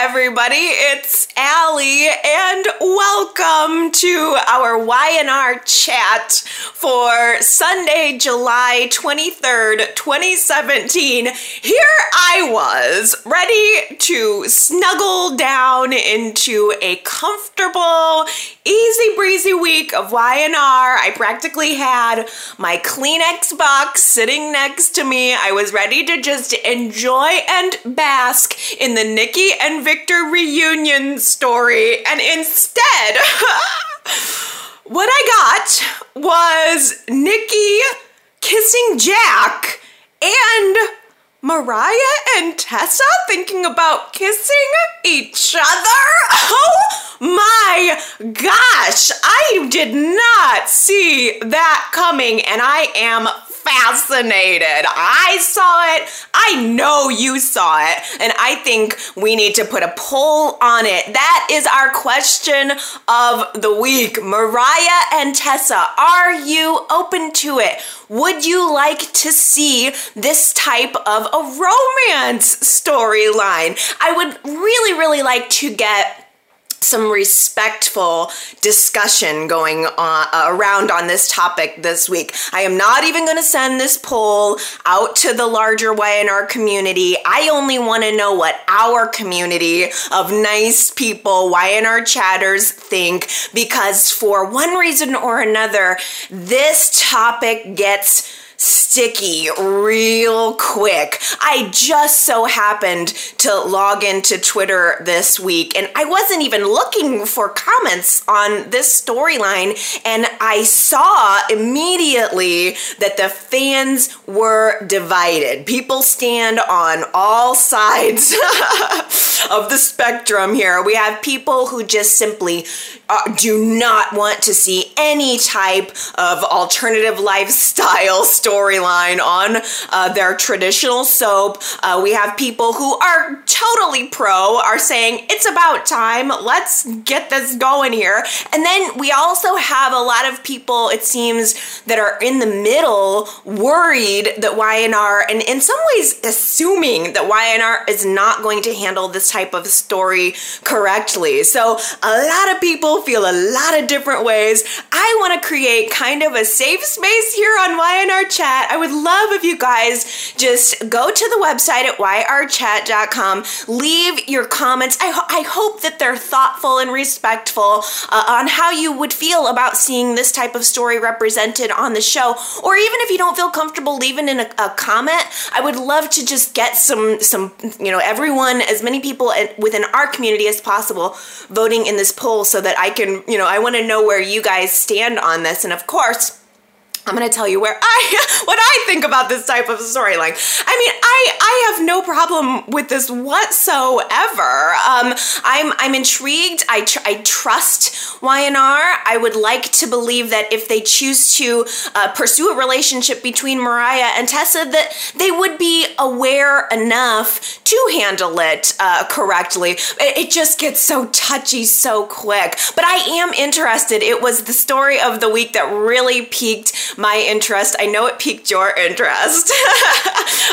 everybody. It's Allie, and welcome to our Y&R chat for Sunday, July 23rd, 2017. Here I was, ready to snuggle down into a comfortable, easy breezy week of Y&R. I practically had my Kleenex box sitting next to me. I was ready to just enjoy and bask in the Nikki and Victor reunion story. And instead, what I got was Nikki kissing Jack and Mariah and Tessa thinking about kissing each other? Oh my gosh, I did not see that coming, and I am fascinated. I saw it. I know you saw it. And I think we need to put a poll on it. That is our question of the week. Mariah and Tessa, are you open to it? Would you like to see this type of a romance storyline? I would really, really like to get some respectful discussion going on uh, around on this topic this week. I am not even going to send this poll out to the larger Y&R community. I only want to know what our community of nice people, Y&R chatters think because for one reason or another, this topic gets sticky real quick. I just so happened to log into Twitter this week and I wasn't even looking for comments on this storyline and I saw immediately that the fans were divided. People stand on all sides of the spectrum here. We have people who just simply uh, do not want to see any type of alternative lifestyle storyline on uh, their traditional soap. Uh, we have people who are totally pro, are saying it's about time, let's get this going here. And then we also have a lot of people, it seems, that are in the middle, worried that Y&R, and in some ways assuming that Y&R is not going to handle this type of story correctly. So a lot of people feel a lot of different ways. I want to create kind of a safe space here on Y&R Chat. I would love if you guys just go to the website at yrchat.com, leave your comments. I, ho- I hope that they're thoughtful and respectful uh, on how you would feel about seeing this type of story represented on the show. Or even if you don't feel comfortable leaving in a, a comment, I would love to just get some, some, you know, everyone, as many people within our community as possible voting in this poll so that I I can, you know, I want to know where you guys stand on this. And of course, I'm gonna tell you where I what I think about this type of storyline. I mean, I I have no problem with this whatsoever. Um, I'm I'm intrigued. I tr- I trust Y&R. I would like to believe that if they choose to uh, pursue a relationship between Mariah and Tessa, that they would be aware enough to handle it uh, correctly. It, it just gets so touchy so quick. But I am interested. It was the story of the week that really piqued my interest. I know it piqued your interest.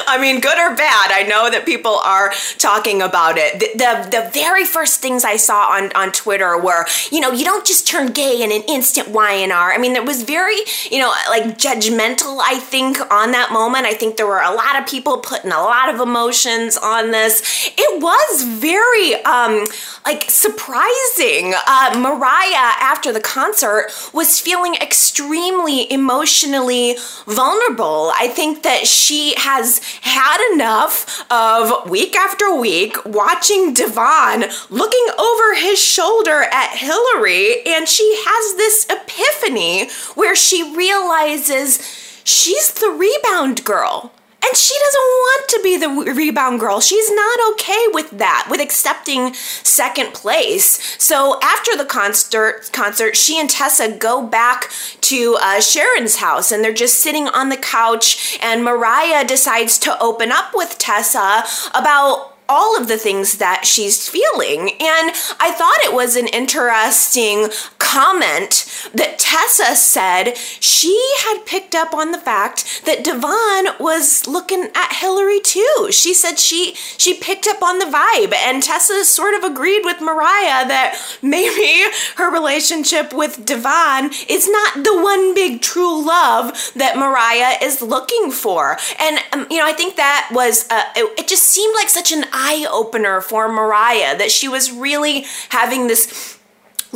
I mean, good or bad, I know that people are talking about it. The, the, the very first things I saw on, on Twitter were, you know, you don't just turn gay in an instant Y&R. I mean, it was very, you know, like judgmental, I think, on that moment. I think there were a lot of people putting a lot of emotions on this. It was very, um, like, surprising. Uh, Mariah, after the concert, was feeling extremely emotional emotionally vulnerable. I think that she has had enough of week after week watching Devon looking over his shoulder at Hilary, and she has this epiphany where she realizes she's the rebound girl. And she doesn't want to be the rebound girl. She's not okay with that, with accepting second place. So after the concert, concert, she and Tessa go back to uh, Sharon's house, and they're just sitting on the couch. And Mariah decides to open up with Tessa about all of the things that she's feeling. And I thought it was an interesting comment that Tessa said she had picked up on the fact that Devon was looking at Hilary too. She said she she picked up on the vibe, and Tessa sort of agreed with Mariah that maybe her relationship with Devon is not the one big true love that Mariah is looking for. And um, you know, I think that was uh, it, it just seemed like such an eye opener for Mariah that she was really having this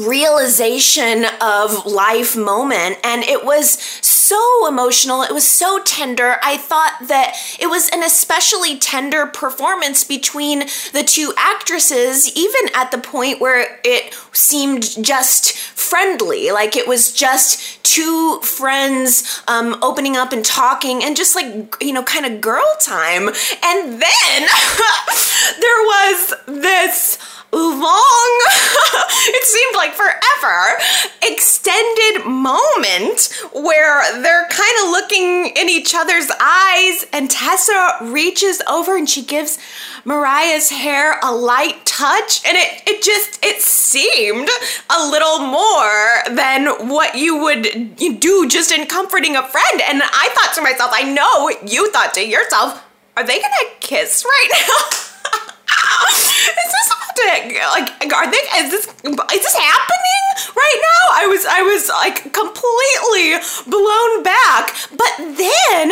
realization of life moment. And it was so emotional. It was so tender. I thought that it was an especially tender performance between the two actresses even at the point where it seemed just friendly. Like it was just two friends um, opening up and talking and just like you know kind of girl time. And then there was this long, it seemed like forever, extended moment where they're kind of looking in each other's eyes, and Tessa reaches over and she gives Mariah's hair a light touch, and it, it just, it seemed a little more than what you would do just in comforting a friend. And I thought to myself, I know you thought to yourself, are they gonna kiss right now? is this like are they is this is this happening right now? I was i was like completely blown back. But then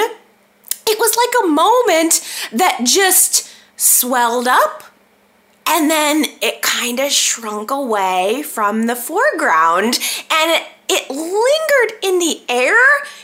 it was like a moment that just swelled up and then it kind of shrunk away from the foreground and it, it lingered in the air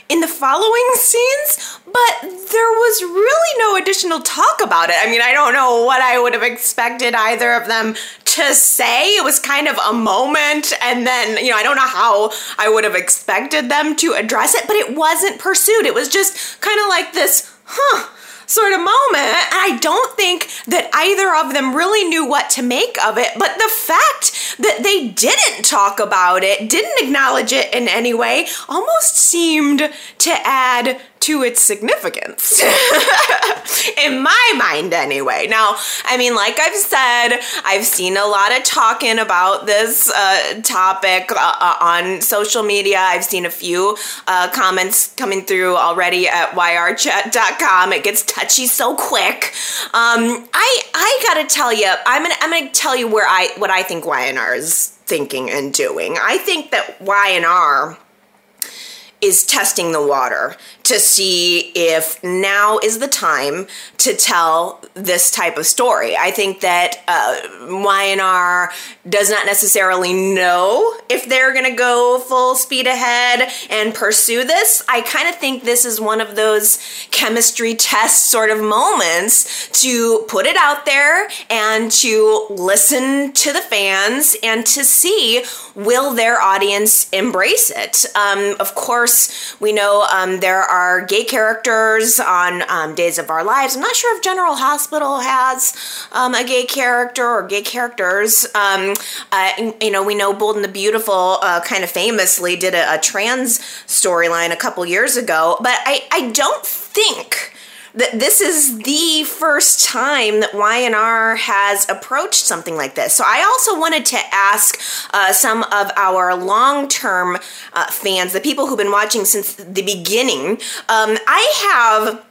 in the following scenes, but there was really no additional talk about it. I mean, I don't know what I would have expected either of them to say. It was kind of a moment, and then, you know, I don't know how I would have expected them to address it, but it wasn't pursued. It was just kind of like this, huh sort of moment. I don't think that either of them really knew what to make of it. But the fact that they didn't talk about it, didn't acknowledge it in any way, almost seemed to add to its significance. In my mind, anyway. Now, I mean, like I've said, I've seen a lot of talking about this uh, topic uh, uh on social media. I've seen a few uh, comments coming through already at yrchat.com. It gets touchy so quick. Um, I I gotta tell you, I'm gonna I'm gonna tell you where I what I think Y&R is thinking and doing. I think that Y&R is testing the water to see if now is the time to tell this type of story. I think that uh, Y&R does not necessarily know if they're going to go full speed ahead and pursue this. I kind of think this is one of those chemistry test sort of moments to put it out there and to listen to the fans and to see will their audience embrace it. Um, of course, we know um, there are gay characters on um, Days of Our Lives. I'm not sure if General Hospital has um, a gay character or gay characters. Um, uh, you know, we know Bold and the Beautiful uh, kind of famously did a, a trans storyline a couple years ago, but I, I don't think that this is the first time that Y&R has approached something like this. So I also wanted to ask uh, some of our long term uh, fans, the people who've been watching since the beginning. Um, I have.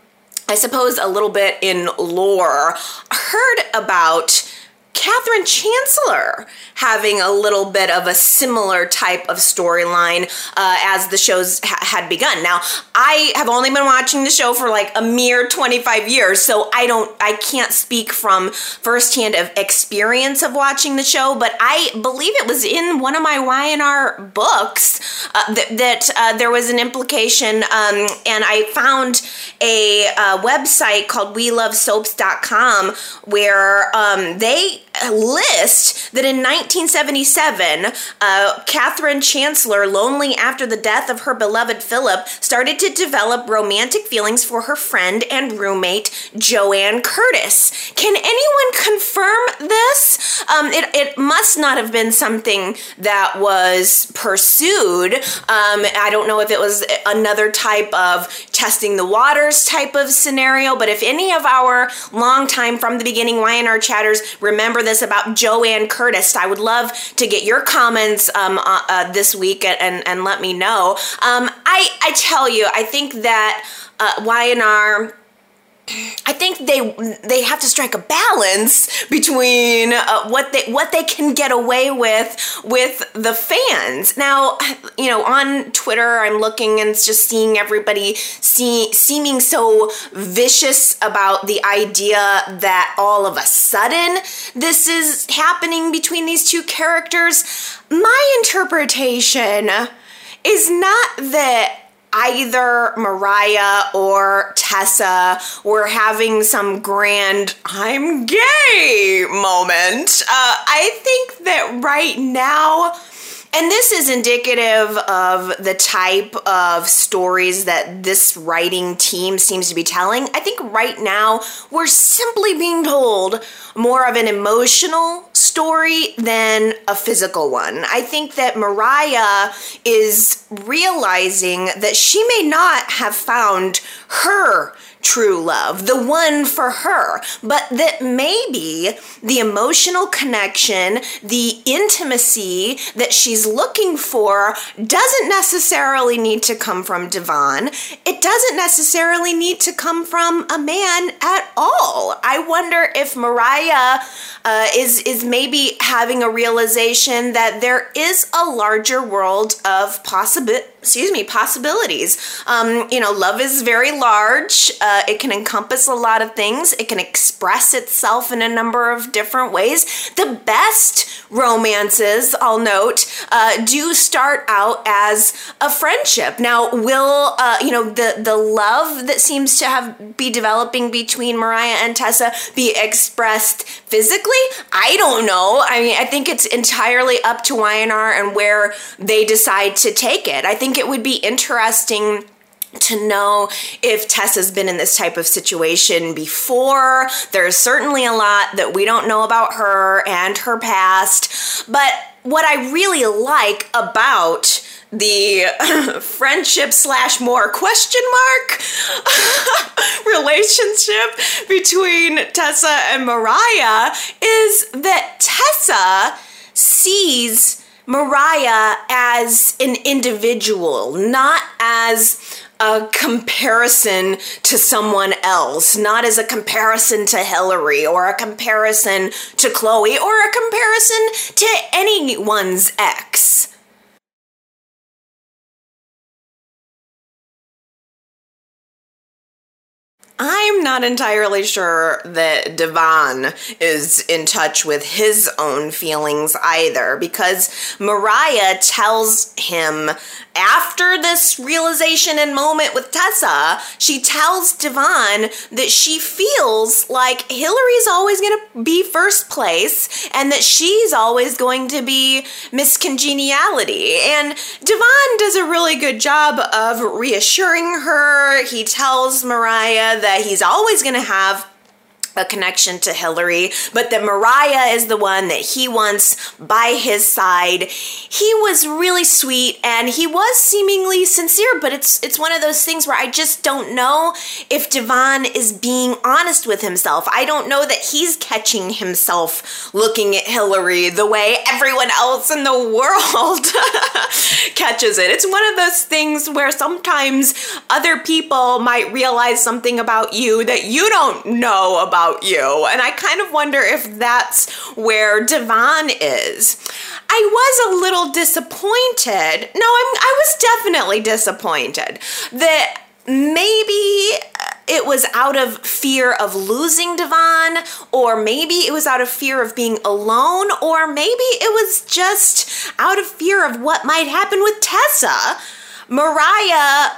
I suppose a little bit in lore, heard about Katherine Chancellor having a little bit of a similar type of storyline uh, as the shows ha- had begun. Now, I have only been watching the show for like a mere 25 years, so I don't, I can't speak from firsthand of experience of watching the show, but I believe it was in one of my Y&R books uh, that, that uh, there was an implication, um, and I found a uh, website called WeLoveSoaps.com where um, they list that in 1977, uh, Katherine Chancellor, lonely after the death of her beloved Philip, started to develop romantic feelings for her friend and roommate, Joanne Curtis. Can anyone confirm this? um, it, it must not have been something that was pursued. Um, I don't know if it was another type of testing the waters type of scenario, but if any of our long time from the beginning Y&R chatters remember this about Joanne Curtis, I would love to get your comments um, uh, uh, this week and, and, let me know. Um, I, I tell you, I think that uh, Y&R I think they they have to strike a balance between uh, what they what they can get away with with the fans. Now, you know, on Twitter, I'm looking and just seeing everybody see, seeming so vicious about the idea that all of a sudden this is happening between these two characters. My interpretation is not that either Mariah or Tessa were having some grand I'm gay moment. Uh, I think that right now, and this is indicative of the type of stories that this writing team seems to be telling. I think right now we're simply being told more of an emotional story than a physical one. I think that Mariah is realizing that she may not have found her true love, the one for her, but that maybe the emotional connection, the intimacy that she's looking for doesn't necessarily need to come from Devon. It doesn't necessarily need to come from a man at all. I wonder if Mariah uh, is is maybe having a realization that there is a larger world of possible excuse me possibilities. Um, you know, love is very large. Uh, it can encompass a lot of things. It can express itself in a number of different ways. The best romances, I'll note, uh, do start out as a friendship. Now, will uh, you know the the love that seems to have be developing between Mariah and Tessa be expressed physically? I don't know. I mean, I think it's entirely up to Y&R and where they decide to take it. I think it would be interesting to know if Tessa's been in this type of situation before. There's certainly a lot that we don't know about her and her past. But what I really like about the friendship slash more question mark relationship between Tessa and Mariah is that Tessa sees Mariah as an individual, not as a comparison to someone else, not as a comparison to Hilary or a comparison to Chloe or a comparison to anyone's ex. I'm not entirely sure that Devon is in touch with his own feelings either because Mariah tells him after this realization and moment with Tessa, she tells Devon that she feels like Hilary's always going to be first place and that she's always going to be Miss Congeniality. And Devon does a really good job of reassuring her. He tells Mariah that he's always going to have a connection to Hilary, but that Mariah is the one that he wants by his side. He was really sweet and he was seemingly sincere, but it's it's one of those things where I just don't know if Devon is being honest with himself. I don't know that he's catching himself looking at Hilary the way everyone else in the world catches it. It's one of those things where sometimes other people might realize something about you that you don't know about about you. And I kind of wonder if that's where Devon is. I was a little disappointed. No, I'm, I was definitely disappointed that maybe it was out of fear of losing Devon, or maybe it was out of fear of being alone, or maybe it was just out of fear of what might happen with Tessa. Mariah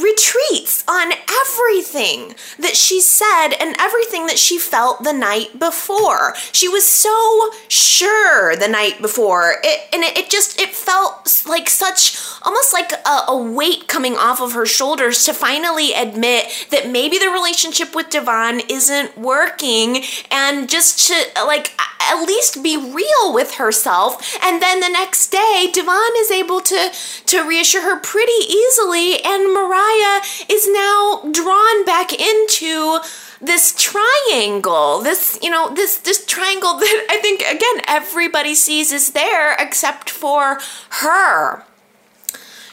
retreats on everything that she said and everything that she felt the night before. She was so sure the night before. It, and it, it just it felt like such almost like a, a, weight coming off of her shoulders to finally admit that maybe the relationship with Devon isn't working and just to like at least be real with herself. And then the next day, Devon is able to, to reassure her pretty easily, and Mariah is now drawn back into this triangle this you know this this triangle that i think again everybody sees is there except for her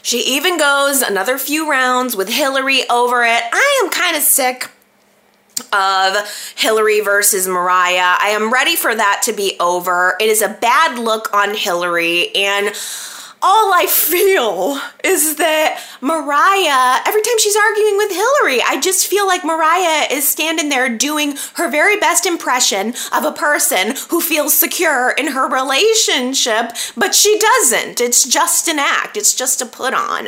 she even goes another few rounds with Hilary over it. I am kind of sick of Hilary versus Mariah. I am ready for that to be over. It is a bad look on Hilary and all I feel is that Mariah, every time she's arguing with Hilary, I just feel like Mariah is standing there doing her very best impression of a person who feels secure in her relationship, but she doesn't. It's just an act, it's just a put on.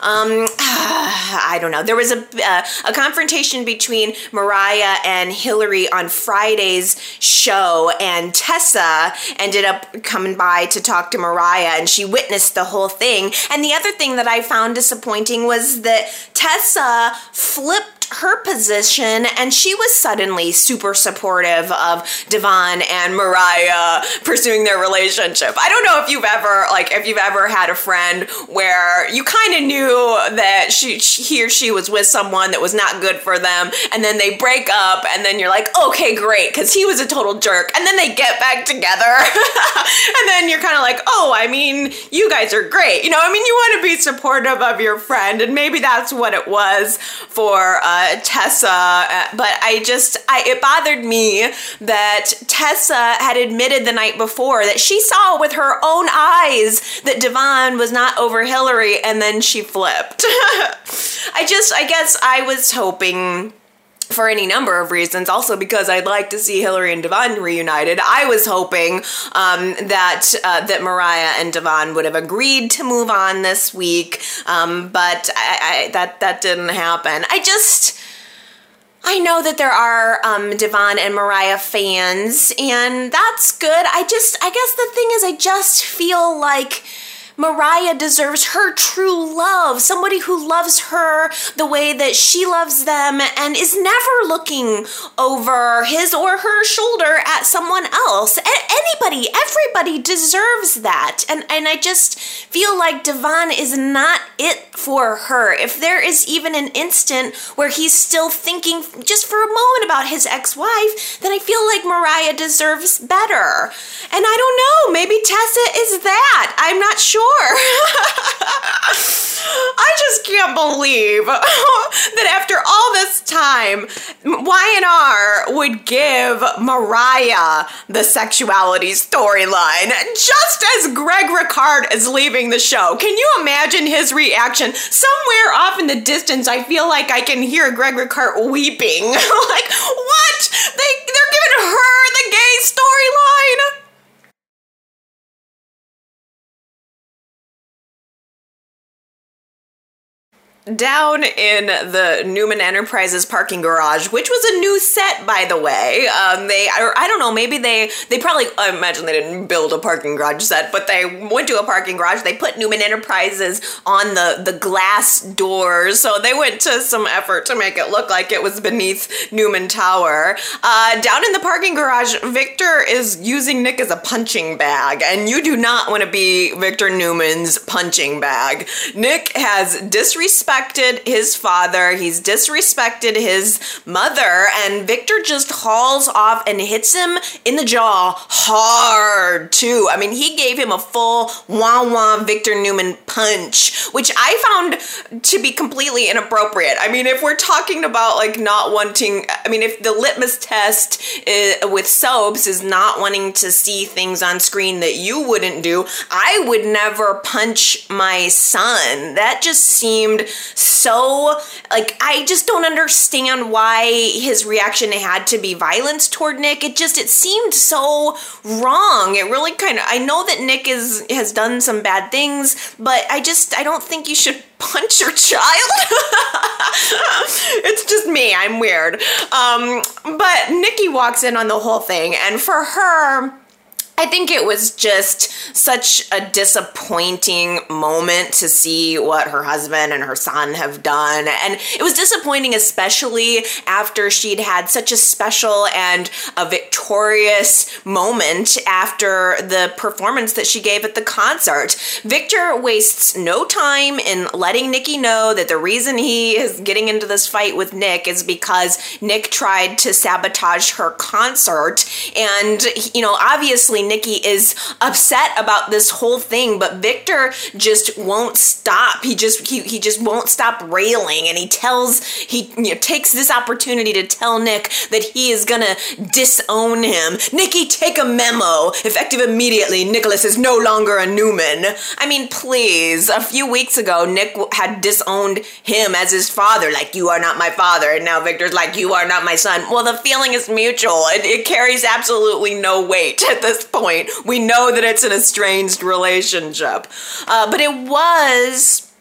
Um, I don't know. There was a, uh, a confrontation between Mariah and Hilary on Friday's show, and Tessa ended up coming by to talk to Mariah, and she witnessed the whole thing. And the other thing that I found disappointing was that Tessa flipped her position and she was suddenly super supportive of Devon and Mariah pursuing their relationship. I don't know if you've ever like if you've ever had a friend where you kind of knew that she, she he or she was with someone that was not good for them and then they break up and then you're like, "Okay, great," cuz he was a total jerk. And then they get back together. and then you're kind of like, "Oh, I mean, you guys are great." You know, I mean, you want to be supportive of your friend and maybe that's what it was for uh, Tessa, uh, but I just, I, it bothered me that Tessa had admitted the night before that she saw with her own eyes that Devon was not over Hilary and then she flipped. I just, I guess I was hoping for any number of reasons. Also, because I'd like to see Hilary and Devon reunited. I was hoping um, that uh, that Mariah and Devon would have agreed to move on this week, um, but I, I, that that didn't happen. I just. I know that there are um, Devon and Mariah fans, and that's good. I just, I guess the thing is, I just feel like Mariah deserves her true love, somebody who loves her the way that she loves them and is never looking over his or her shoulder at someone else. Anybody, everybody deserves that. And and I just feel like Devon is not it for her. If there is even an instant where he's still thinking just for a moment about his ex-wife, then I feel like Mariah deserves better. And I don't know, maybe Tessa is that. I'm not sure I just can't believe that after all this time, Y&R would give Mariah the sexuality storyline just as Greg Rikaart is leaving the show. Can you imagine his reaction? Somewhere off in the distance, I feel like I can hear Greg Rikaart weeping. like, what? They, they're giving her the gay storyline? Down in the Newman Enterprises parking garage, which was a new set, by the way. Um, they, or I don't know, maybe they, they probably, I imagine they didn't build a parking garage set, but they went to a parking garage. They put Newman Enterprises on the, the glass doors, so they went to some effort to make it look like it was beneath Newman Tower. Uh, down in the parking garage, Victor is using Nick as a punching bag, and you do not want to be Victor Newman's punching bag. Nick has disrespect disrespected his father, he's disrespected his mother, and Victor just hauls off and hits him in the jaw hard too. I mean, he gave him a full wah wah Victor Newman punch, which I found to be completely inappropriate. I mean, if we're talking about like not wanting, I mean, if the litmus test is, with soaps is not wanting to see things on screen that you wouldn't do, I would never punch my son. That just seemed so like I just don't understand why his reaction had to be violence toward Nick. It just it seemed so wrong. It really kind of I know that Nick is has done some bad things, but I just I don't think you should punch your child. it's just me. I'm weird. Um, but Nikki walks in on the whole thing, and for her I think it was just such a disappointing moment to see what her husband and her son have done. And it was disappointing, especially after she'd had such a special and a victorious moment after the performance that she gave at the concert. Victor wastes no time in letting Nikki know that the reason he is getting into this fight with Nick is because Nick tried to sabotage her concert. And, you know, obviously, Nikki is upset about this whole thing, but Victor just won't stop. He just he, he just won't stop railing and he tells he you know, takes this opportunity to tell Nick that he is gonna disown him. Nikki, take a memo. Effective immediately, Nicholas is no longer a Newman. I mean, please. A few weeks ago, Nick had disowned him as his father, like you are not my father, and now Victor's like you are not my son. Well, the feeling is mutual. It, it carries absolutely no weight at this point we know that it's an estranged relationship. Uh, but it was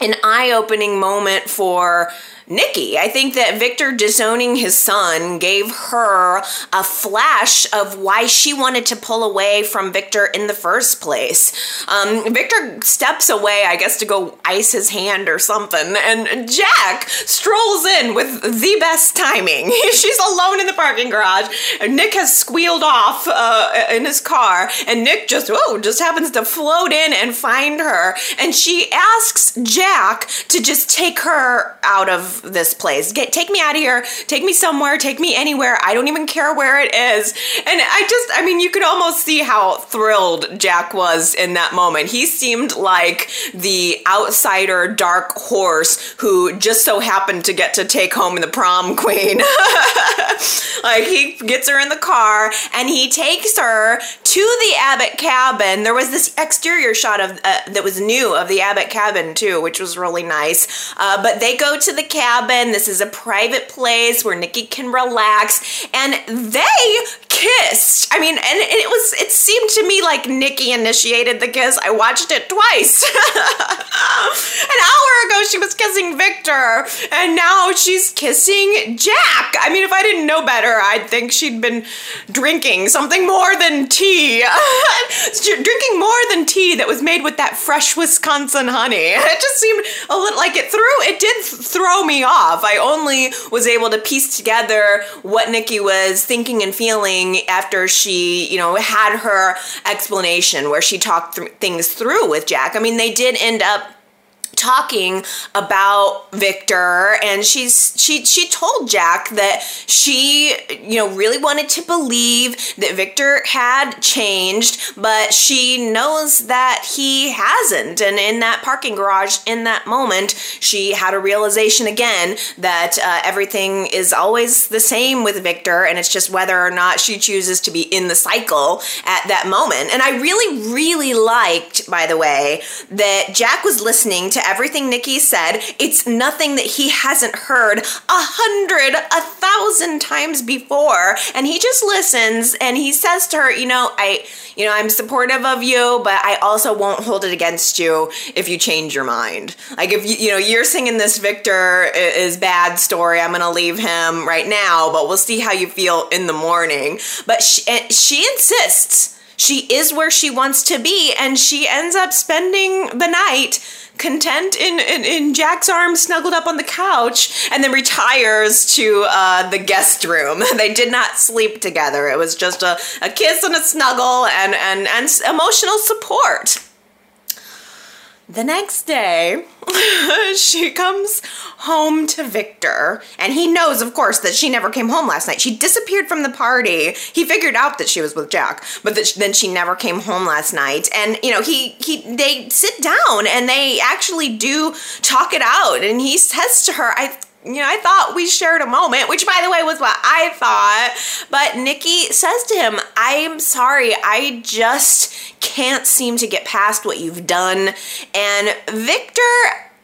an eye opening moment for Nikki. I think that Victor disowning his son gave her a flash of why she wanted to pull away from Victor in the first place. Um, Victor steps away, I guess, to go ice his hand or something, and Jack strolls in with the best timing. She's alone in the parking garage, and Nick has squealed off uh, in his car, and Nick just, oh, just happens to float in and find her, and she asks Jack to just take her out of this place. Get take me out of here. Take me somewhere. Take me anywhere. I don't even care where it is. And I just I mean you could almost see how thrilled Jack was in that moment. He seemed like the outsider dark horse who just so happened to get to take home the prom queen. like he gets her in the car and he takes her to the Abbott cabin. There was this exterior shot of uh, that was new of the Abbott cabin too, which was really nice. Uh, but they go to the cabin. This is a private place where Nikki can relax, and they kissed. I mean, and it was it seemed to me like Nikki initiated the kiss. I watched it twice. An hour ago she was kissing Victor, and now she's kissing Jack. I mean, if I didn't know better, I'd think she'd been drinking something more than tea. drinking more than tea that was made with that fresh Wisconsin honey. It just seemed a little like it threw it did throw me off. I only was able to piece together what Nikki was thinking and feeling after she, you know, had her explanation where she talked th- things through with Jack. I mean, they did end up talking about Victor and she's she she told Jack that she you know really wanted to believe that Victor had changed but she knows that he hasn't. And in that parking garage in that moment she had a realization again that uh, everything is always the same with Victor and it's just whether or not she chooses to be in the cycle at that moment. And I really really liked by the way that Jack was listening to everything Nikki said. It's nothing that he hasn't heard a hundred, a thousand times before. And he just listens and he says to her, you know, I, you know, I'm supportive of you, but I also won't hold it against you if you change your mind. Like if you, you know, you're singing this Victor is bad story, I'm gonna leave him right now, but we'll see how you feel in the morning. But she, she insists she is where she wants to be, and she ends up spending the night content in, in, in, Jack's arms, snuggled up on the couch, and then retires to uh, the guest room. they did not sleep together. It was just a, a kiss and a snuggle and, and, and emotional support. The next day, she comes home to Victor, and he knows, of course, that she never came home last night. She disappeared from the party. He figured out that she was with Jack, but that then she never came home last night. And you know, he he they sit down and they actually do talk it out. And he says to her, "I." you know, I thought we shared a moment, which by the way was what I thought. But Nikki says to him, I'm sorry, I just can't seem to get past what you've done. And Victor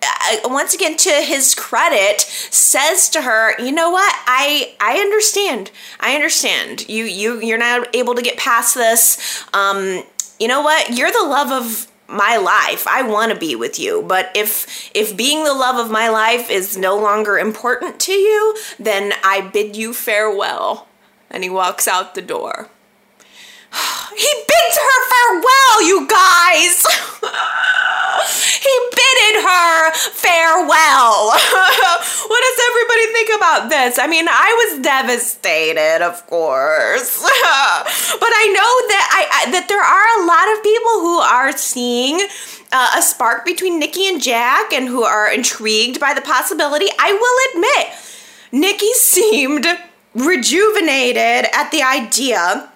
uh, once again to his credit says to her you know what? I i understand. I understand. You you you're not able to get past this. Um you know what? You're the love of my life. I want to be with you. But if if being the love of my life is no longer important to you, then I bid you farewell." And he walks out the door. he bids her farewell, you guys this? I mean, I was devastated, of course, but I know that I, I, that there are a lot of people who are seeing uh, a spark between Nikki and Jack and who are intrigued by the possibility. I will admit, Nikki seemed rejuvenated at the idea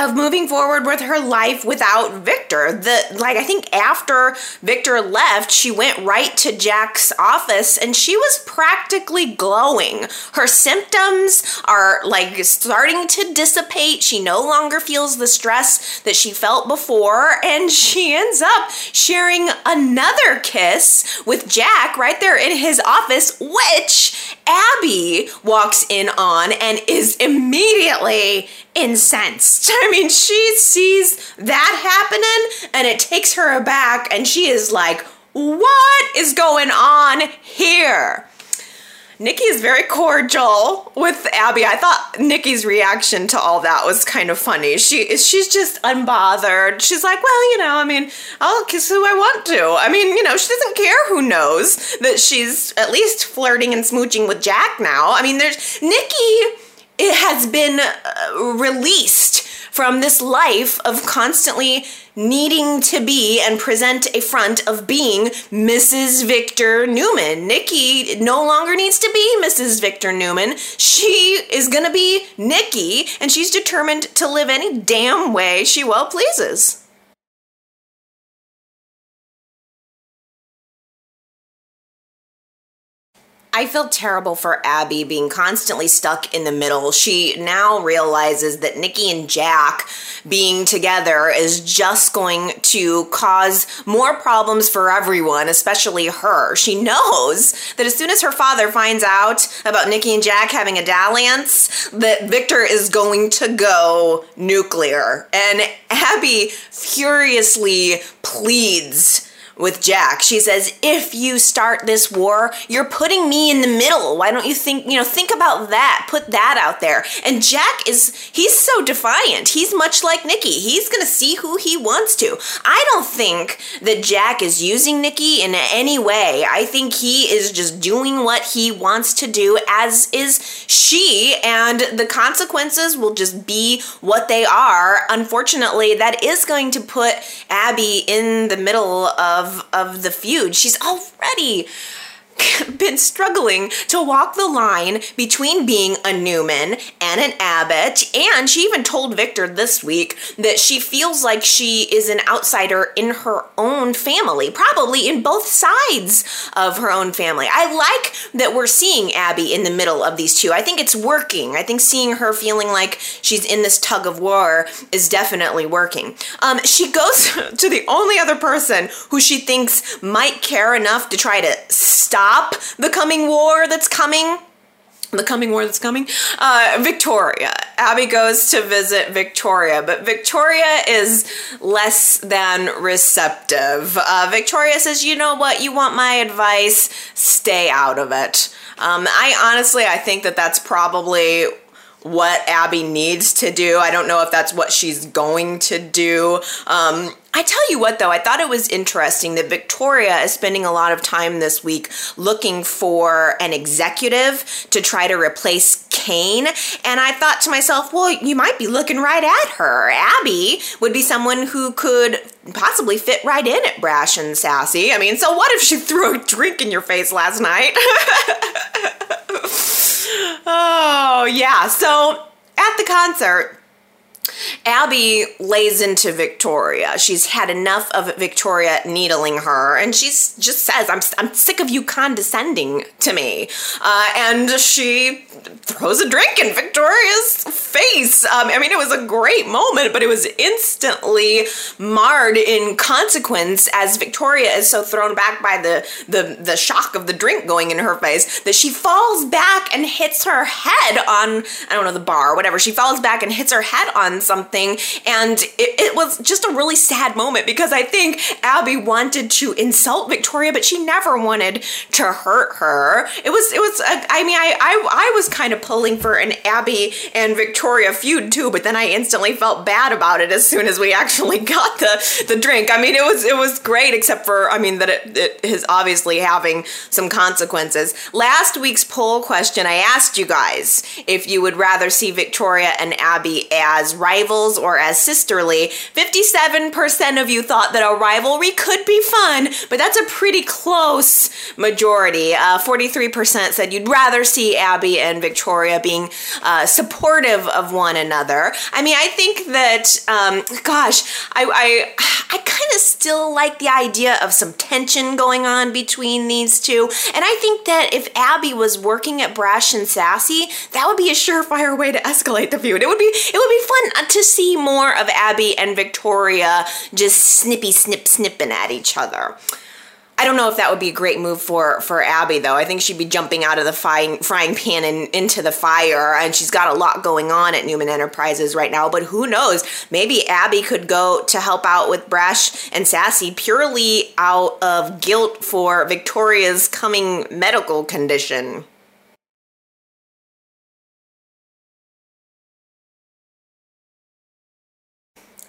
of moving forward with her life without Victor. The like I think after Victor left, she went right to Jack's office and she was practically glowing. Her symptoms are like starting to dissipate. She no longer feels the stress that she felt before and she ends up sharing another kiss with Jack right there in his office, which Abby walks in on and is immediately incensed. I mean, she sees that happening and it takes her aback, and she is like, What is going on here? Nikki is very cordial with Abby. I thought Nikki's reaction to all that was kind of funny. She she's just unbothered. She's like, well, you know, I mean, I'll kiss who I want to. I mean, you know, she doesn't care who knows that she's at least flirting and smooching with Jack now. I mean, there's Nikki it has been uh, released from this life of constantly needing to be and present a front of being Mrs. Victor Newman. Nikki no longer needs to be Mrs. Victor Newman. She is going to be Nikki, and she's determined to live any damn way she well pleases. I feel terrible for Abby being constantly stuck in the middle. She now realizes that Nikki and Jack being together is just going to cause more problems for everyone, especially her. She knows that as soon as her father finds out about Nikki and Jack having a dalliance, that Victor is going to go nuclear. And Abby furiously pleads with Jack. She says, "If you start this war, you're putting me in the middle. Why don't you think, you know, think about that. Put that out there." And Jack is he's so defiant. He's much like Nikki. He's going to see who he wants to. I don't think that Jack is using Nikki in any way. I think he is just doing what he wants to do as is she and the consequences will just be what they are. Unfortunately, that is going to put Abby in the middle of of of the feud. She's already been struggling to walk the line between being a Newman and an Abbott. And she even told Victor this week that she feels like she is an outsider in her own family, probably in both sides of her own family. I like that we're seeing Abby in the middle of these two. I think it's working. I think seeing her feeling like she's in this tug of war is definitely working. Um, she goes to the only other person who she thinks might care enough to try to stop stop the coming war that's coming the coming war that's coming. Uh, Victoria. Abby goes to visit Victoria, but Victoria is less than receptive. Uh, Victoria says, "You know what? You want my advice? Stay out of it." Um, I honestly, I think that that's probably what Abby needs to do. I don't know if that's what she's going to do. Um, I tell you what, though, I thought it was interesting that Victoria is spending a lot of time this week looking for an executive to try to replace Cane. And I thought to myself, well, you might be looking right at her. Abby would be someone who could possibly fit right in at Brash and Sassy. I mean, so what if she threw a drink in your face last night? oh, yeah. So at the concert, Abby lays into Victoria. She's had enough of Victoria needling her, and she just says, I'm, I'm sick of you condescending to me. Uh, and she throws a drink in Victoria's face. Um, I mean, it was a great moment, but it was instantly marred in consequence as Victoria is so thrown back by the, the, the shock of the drink going in her face that she falls back and hits her head on, I don't know, the bar, whatever. She falls back and hits her head on something. And it, it was just a really sad moment because I think Abby wanted to insult Victoria, but she never wanted to hurt her. It was, it was, uh, I mean, I, I, I was kind of pulling for an Abby and Victoria feud too, but then I instantly felt bad about it as soon as we actually got the, the drink. I mean, it was, it was great, except for, I mean, that it, it is obviously having some consequences. Last week's poll question, I asked you guys if you would rather see Victoria and Abby as rivals or as sisterly. 57% of you thought that a rivalry could be fun, but that's a pretty close majority. Uh, 43% said you'd rather see Abby and Victoria being uh, supportive of one another. I mean, I think that, um, gosh, I, I, I kind of still like the idea of some tension going on between these two. And I think that if Abby was working at Brash and Sassy, that would be a surefire way to escalate the feud. It would be it would be fun to see more of Abby and Victoria just snippy snip snipping at each other. I don't know if that would be a great move for for Abby though. I think she'd be jumping out of the frying frying pan and into the fire, and she's got a lot going on at Newman Enterprises right now. But who knows? Maybe Abby could go to help out with Brash and Sassy purely out of guilt for Victoria's coming medical condition.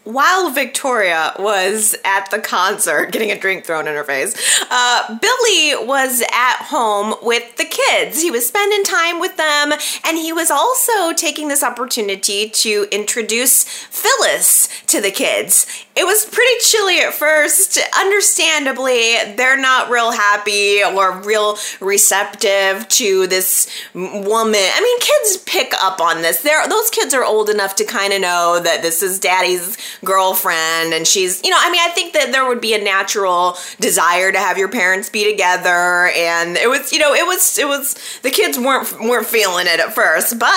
While Victoria was at the concert getting a drink thrown in her face, uh, Billy was at home with the kids. He was spending time with them, and he was also taking this opportunity to introduce Phyllis to the kids. It was pretty chilly at first. Understandably, they're not real happy or real receptive to this woman. I mean, kids pick up on this. They're, those kids are old enough to kind of know that this is daddy's girlfriend and she's, you know, I mean, I think that there would be a natural desire to have your parents be together and it was, you know, it was it was the kids weren't weren't feeling it at first, but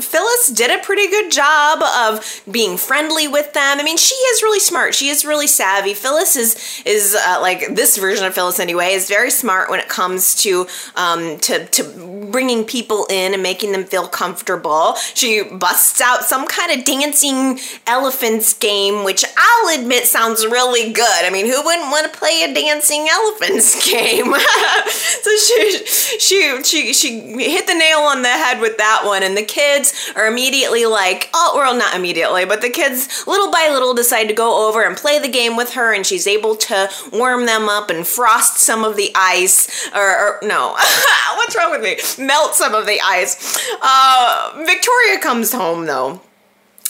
Phyllis did a pretty good job of being friendly with them. I mean, she is really smart. She is really savvy. Phyllis is is uh, like this version of Phyllis anyway is very smart when it comes to um to to bringing people in and making them feel comfortable. She busts out some kind of dancing elephants game game, which I'll admit sounds really good. I mean, who wouldn't want to play a dancing elephants game? so she, she, she, she hit the nail on the head with that one, and the kids are immediately like, oh, well, not immediately, but the kids, little by little, decide to go over and play the game with her, and she's able to warm them up and frost some of the ice, or, or no, what's wrong with me? Melt some of the ice. Uh, Victoria comes home though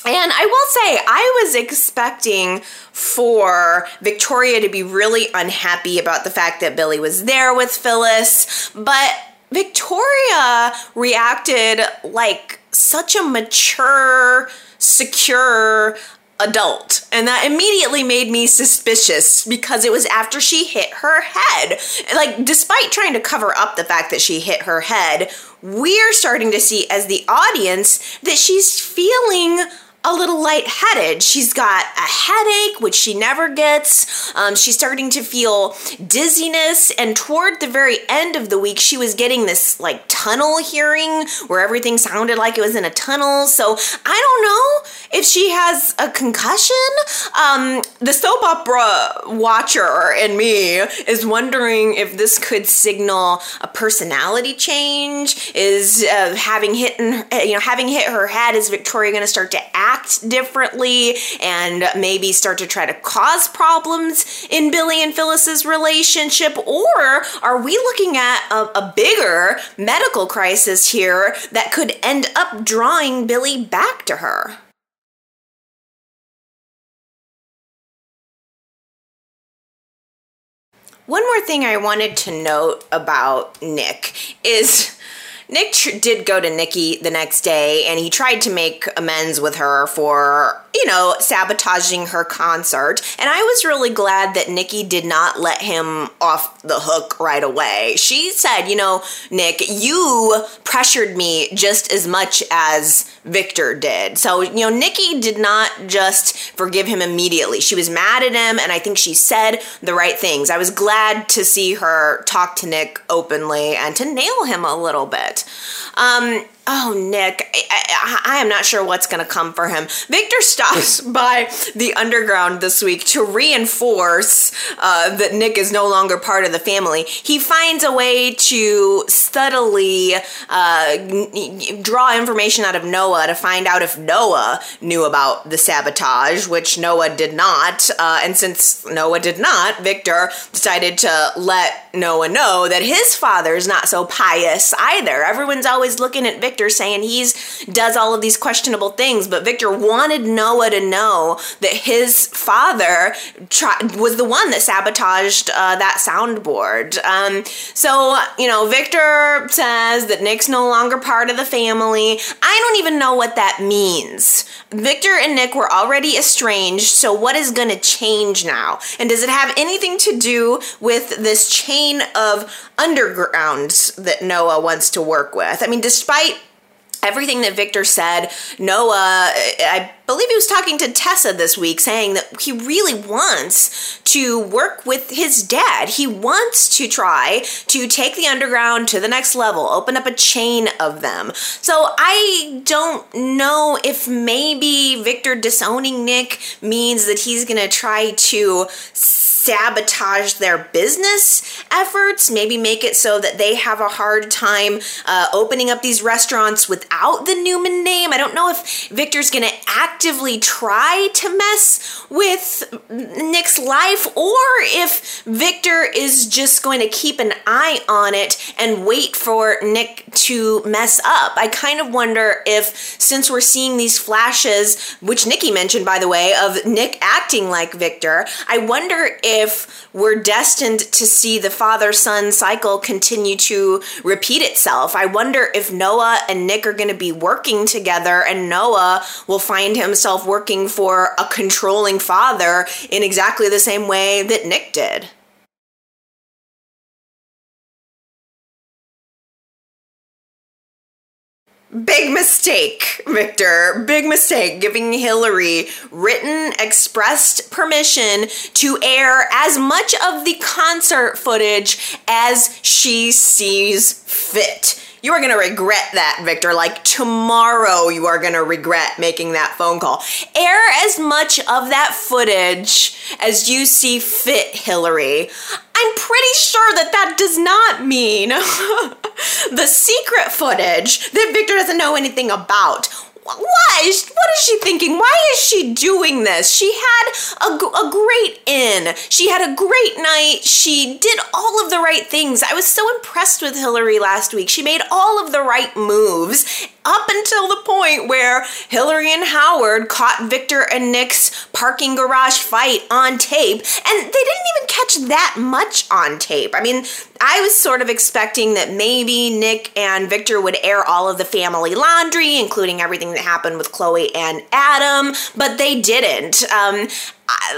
and I will say, I was expecting for Victoria to be really unhappy about the fact that Billy was there with Phyllis, but Victoria reacted like such a mature, secure, adult. And that immediately made me suspicious because it was after she hit her head. Like, despite trying to cover up the fact that she hit her head, we're starting to see as the audience that she's feeling a little lightheaded. She's got a headache, which she never gets. Um, she's starting to feel dizziness. And toward the very end of the week, she was getting this like tunnel hearing where everything sounded like it was in a tunnel. So I don't know if she has a concussion. Um, the soap opera watcher in me is wondering if this could signal a personality change. Is uh, having hit, you know, having hit her head, is Victoria going to start to act? Act differently and maybe start to try to cause problems in Billy and Phyllis's relationship? Or are we looking at a, a bigger medical crisis here that could end up drawing Billy back to her? One more thing I wanted to note about Nick is Nick tr- did go to Nikki the next day and he tried to make amends with her for, you know, sabotaging her concert. And I was really glad that Nikki did not let him off the hook right away. She said, you know, Nick, you pressured me just as much as Victor did. So, you know, Nikki did not just forgive him immediately. She was mad at him and I think she said the right things. I was glad to see her talk to Nick openly and to nail him a little bit. Um, oh, Nick, I, I, I am not sure what's going to come for him. Victor stops by the underground this week to reinforce uh, that Nick is no longer part of the family. He finds a way to subtly uh, draw information out of Noah to find out if Noah knew about the sabotage, which Noah did not. Uh, and since Noah did not, Victor decided to let Noah know that his father is not so pious either. Everyone's always looking at Victor saying he's does all of these questionable things, but Victor wanted Noah to know that his father try, was the one that sabotaged uh, that soundboard. Um, so, you know, Victor says that Nick's no longer part of the family. I don't even know what that means. Victor and Nick were already estranged, so what is going to change now? And does it have anything to do with this chain of undergrounds that Noah wants to work with? I mean, despite everything that Victor said, Noah, I believe he was talking to Tessa this week saying that he really wants to work with his dad. He wants to try to take the underground to the next level, open up a chain of them. So I don't know if maybe Victor disowning Nick means that he's going to try to sabotage their business efforts, maybe make it so that they have a hard time uh, opening up these restaurants without the Newman name. I don't know if Victor's going to actively try to mess with Nick's life or if Victor is just going to keep an eye on it and wait for Nick to mess up. I kind of wonder if, since we're seeing these flashes, which Nikki mentioned, by the way, of Nick acting like Victor, I wonder if if we're destined to see the father son cycle continue to repeat itself. I wonder if Noah and Nick are going to be working together and Noah will find himself working for a controlling father in exactly the same way that Nick did. Big mistake, Victor. Big mistake giving Hilary written, expressed permission to air as much of the concert footage as she sees fit. You are going to regret that, Victor. Like tomorrow, you are going to regret making that phone call. Air as much of that footage as you see fit, Hilary. I'm pretty sure that that does not mean the secret footage that Victor doesn't know anything about why? What is she thinking? Why is she doing this? She had a, a great inn. She had a great night. She did all of the right things. I was so impressed with Hilary last week. She made all of the right moves up until the point where Hilary and Howard caught Victor and Nick's parking garage fight on tape, and they didn't even catch that much on tape. I mean, I was sort of expecting that maybe Nick and Victor would air all of the family laundry, including everything that happened with Chloe and Adam, but they didn't. Um,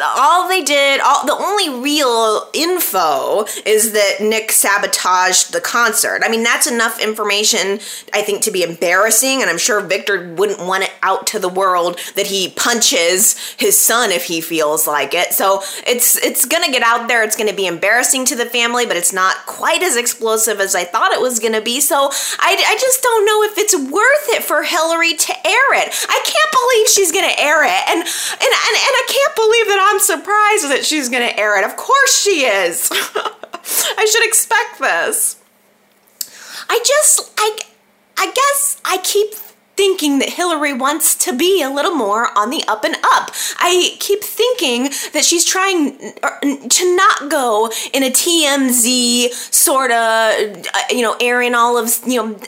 all they did, all the only real info is that Nick sabotaged the concert. I mean, that's enough information, I think, to be embarrassing, and I'm sure Victor wouldn't want it out to the world that he punches his son if he feels like it. So it's it's gonna get out there. It's gonna be embarrassing to the family, but it's not quite as explosive as I thought it was gonna be. So I, I just don't know if it's worth it for Hilary to air it. I can't believe she's gonna air it, and and and, and I can't believe believe that I'm surprised that she's going to air it. Of course she is. I should expect this. I just, I, I guess I keep thinking that Hilary wants to be a little more on the up and up. I keep thinking that she's trying uh, to not go in a TMZ sort of, uh, you know, all of, you know,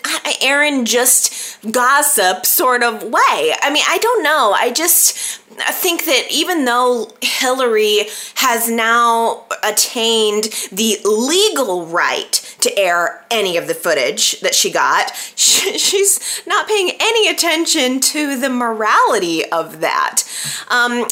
airing just gossip sort of way. I mean, I don't know. I just I think that even though Hilary has now attained the legal right to air any of the footage that she got, she's not paying any attention to the morality of that. Um,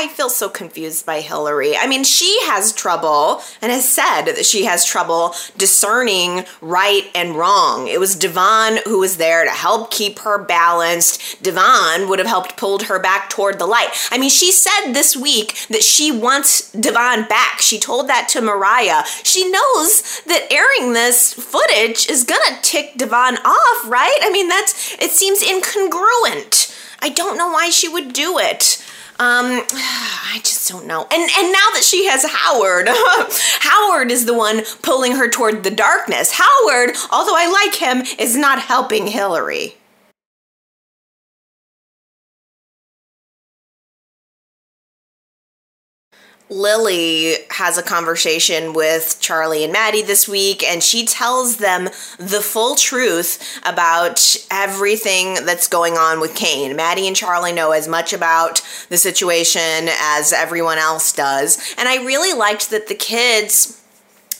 I feel so confused by Hilary. I mean, she has trouble and has said that she has trouble discerning right and wrong. It was Devon who was there to help keep her balanced. Devon would have helped pulled her back toward the light. I mean, she said this week that she wants Devon back. She told that to Mariah. She knows that airing this footage is gonna tick Devon off, right? I mean, that's it seems incongruent. I don't know why she would do it. Um, I just don't know. And and now that she has Howard, Howard is the one pulling her toward the darkness. Howard, although I like him, is not helping Hilary. Lily has a conversation with Charlie and Maddie this week, and she tells them the full truth about everything that's going on with Cane. Maddie and Charlie know as much about the situation as everyone else does, and I really liked that the kids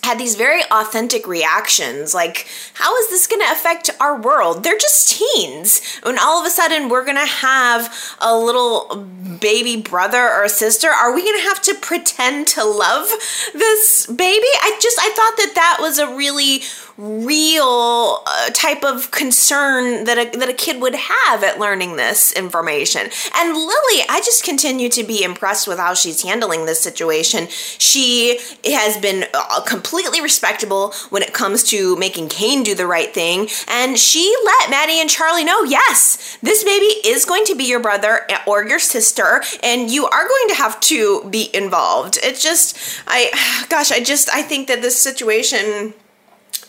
had these very authentic reactions like how is this going to affect our world? They're just teens. And all of a sudden we're going to have a little baby brother or sister. Are we going to have to pretend to love this baby? I just i thought that that was a really real uh, type of concern that a, that a kid would have at learning this information. And Lily, I just continue to be impressed with how she's handling this situation. She has been uh, completely respectable when it comes to making Cane do the right thing, and she let Maddie and Charlie know, yes, this baby is going to be your brother or your sister, and you are going to have to be involved. It's just, I, gosh, I just, I think that this situation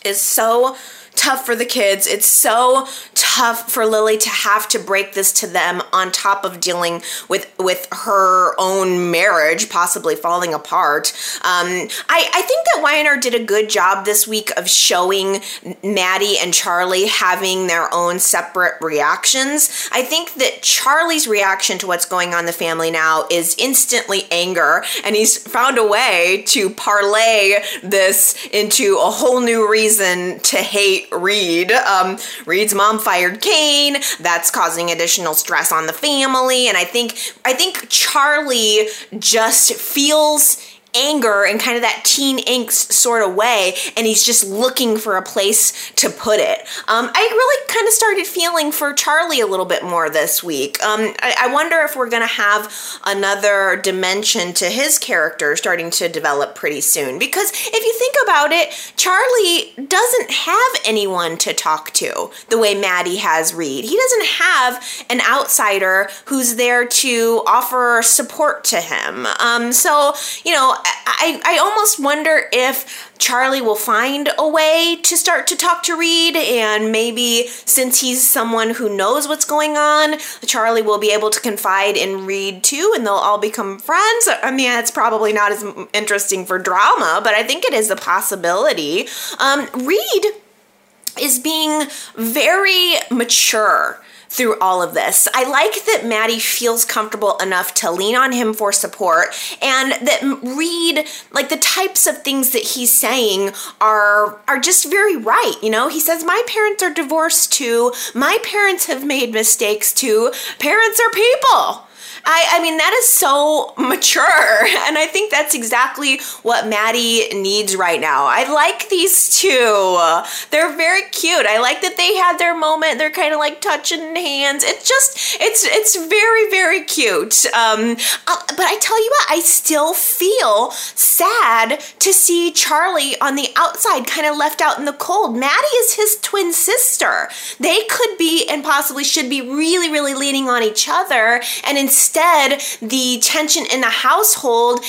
is so tough for the kids. It's so tough for Lily to have to break this to them on top of dealing with with her own marriage possibly falling apart. Um, I, I think that Y&R did a good job this week of showing Maddie and Charlie having their own separate reactions. I think that Charlie's reaction to what's going on in the family now is instantly anger, and he's found a way to parlay this into a whole new reason to hate Reed. Um, Reed's mom fired Cane. That's causing additional stress on the family, and I think I think Charlie just feels anger and kind of that teen angst sort of way, and he's just looking for a place to put it. Um, I really kind of started feeling for Charlie a little bit more this week. Um, I, I wonder if we're going to have another dimension to his character starting to develop pretty soon. Because if you think about it, Charlie doesn't have anyone to talk to the way Maddie has Reed. He doesn't have an outsider who's there to offer support to him. Um, so, you know, I, I almost wonder if Charlie will find a way to start to talk to Reed, and maybe since he's someone who knows what's going on, Charlie will be able to confide in Reed too, and they'll all become friends. I mean, it's probably not as interesting for drama, but I think it is a possibility. Um, Reed is being very mature through all of this. I like that Maddie feels comfortable enough to lean on him for support and that Reed like the types of things that he's saying are are just very right, you know? He says my parents are divorced too. My parents have made mistakes too. Parents are people. I, I mean, that is so mature. And I think that's exactly what Maddie needs right now. I like these two. They're very cute. I like that they had their moment. They're kind of like touching hands. It's just, it's, it's very, very cute. Um, uh, but I tell you what, I still feel sad to see Charlie on the outside, kind of left out in the cold. Maddie is his twin sister. They could be and possibly should be really, really leaning on each other. And instead, Instead, the tension in the household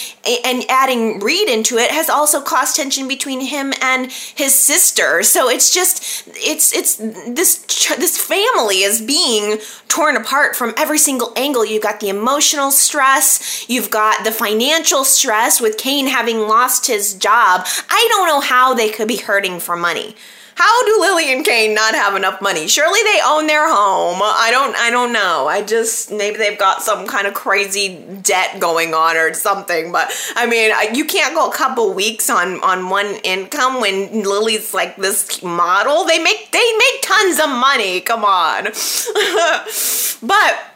and adding Reed into it has also caused tension between him and his sister. So it's just it's it's this this family is being torn apart from every single angle. You've got the emotional stress, you've got the financial stress with Cane having lost his job. I don't know how they could be hurting for money. How do Lily and Cane not have enough money? Surely they own their home. I don't I don't know. I just maybe they've got some kind of crazy debt going on or something, but I mean, you can't go a couple weeks on on one income when Lily's like this model. They make they make tons of money. Come on. but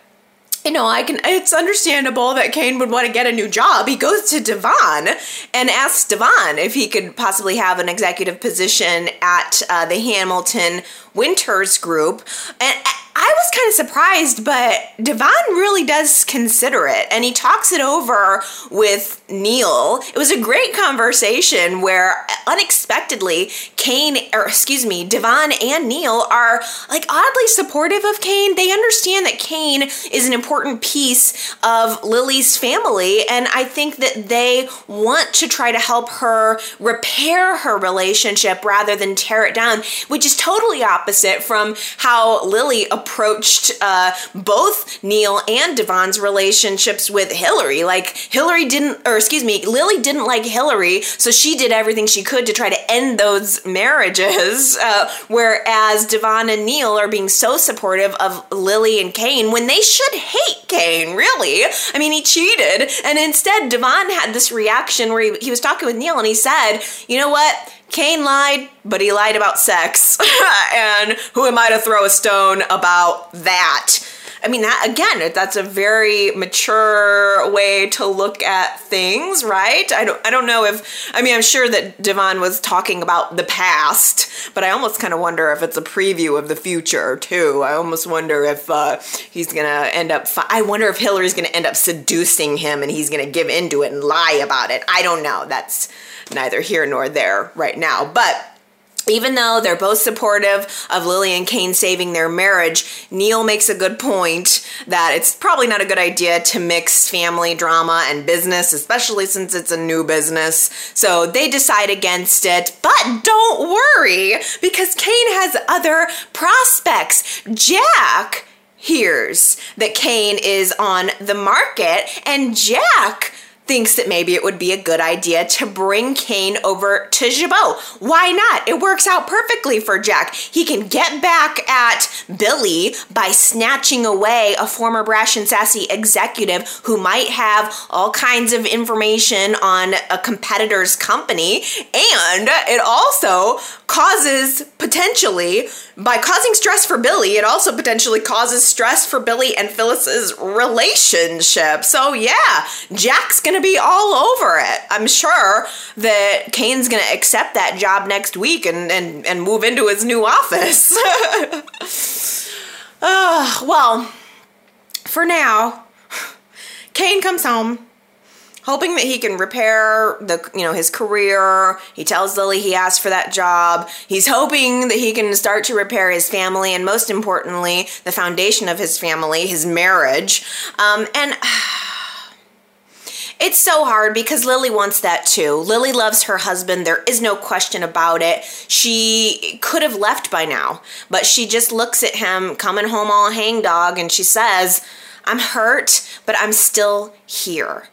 you know, I can. It's understandable that Cane would want to get a new job. He goes to Devon and asks Devon if he could possibly have an executive position at uh, the Hamilton Winters Group, and I was kind of surprised, but Devon really does consider it and he talks it over with Neil. It was a great conversation where uh, unexpectedly Cane, or excuse me, Devon and Neil are like oddly supportive of Cane. They understand that Cane is an important piece of Lily's family, and I think that they want to try to help her repair her relationship rather than tear it down, which is totally opposite from how Lily approached uh, both Neil and Devon's relationships with Hilary. Like Hilary didn't, or excuse me, Lily didn't like Hilary, so she did everything she could to try to end those marriages. Uh, whereas Devon and Neil are being so supportive of Lily and Cane when they should hate Cane. Really, I mean, he cheated, and instead Devon had this reaction where he, he was talking with Neil and he said, "You know what?" Cane lied, but he lied about sex. and who am I to throw a stone about that? I mean, that again, that's a very mature way to look at things, right? I don't, I don't know if, I mean, I'm sure that Devon was talking about the past, but I almost kind of wonder if it's a preview of the future too. I almost wonder if uh, he's gonna end up. Fi- I wonder if Hilary's gonna end up seducing him and he's gonna give into it and lie about it. I don't know. That's neither here nor there right now, but even though they're both supportive of Lily and Cane saving their marriage, Neil makes a good point that it's probably not a good idea to mix family drama and business, especially since it's a new business. So they decide against it. But don't worry, because Cane has other prospects. Jack hears that Cane is on the market, and Jack thinks that maybe it would be a good idea to bring Cane over to Jabot. Why not? It works out perfectly for Jack. He can get back at Billy by snatching away a former brash and sassy executive who might have all kinds of information on a competitor's company. And it also causes potentially, by causing stress for Billy, it also potentially causes stress for Billy and Phyllis's relationship. So yeah, Jack's gonna be all over it. I'm sure that Cane's gonna accept that job next week and and, and move into his new office. uh, well, for now, Cane comes home hoping that he can repair the you know his career. He tells Lily he asked for that job. He's hoping that he can start to repair his family and most importantly, the foundation of his family, his marriage. Um, and It's so hard because Lily wants that too. Lily loves her husband. There is no question about it. She could have left by now, but she just looks at him coming home all hangdog and she says, I'm hurt, but I'm still here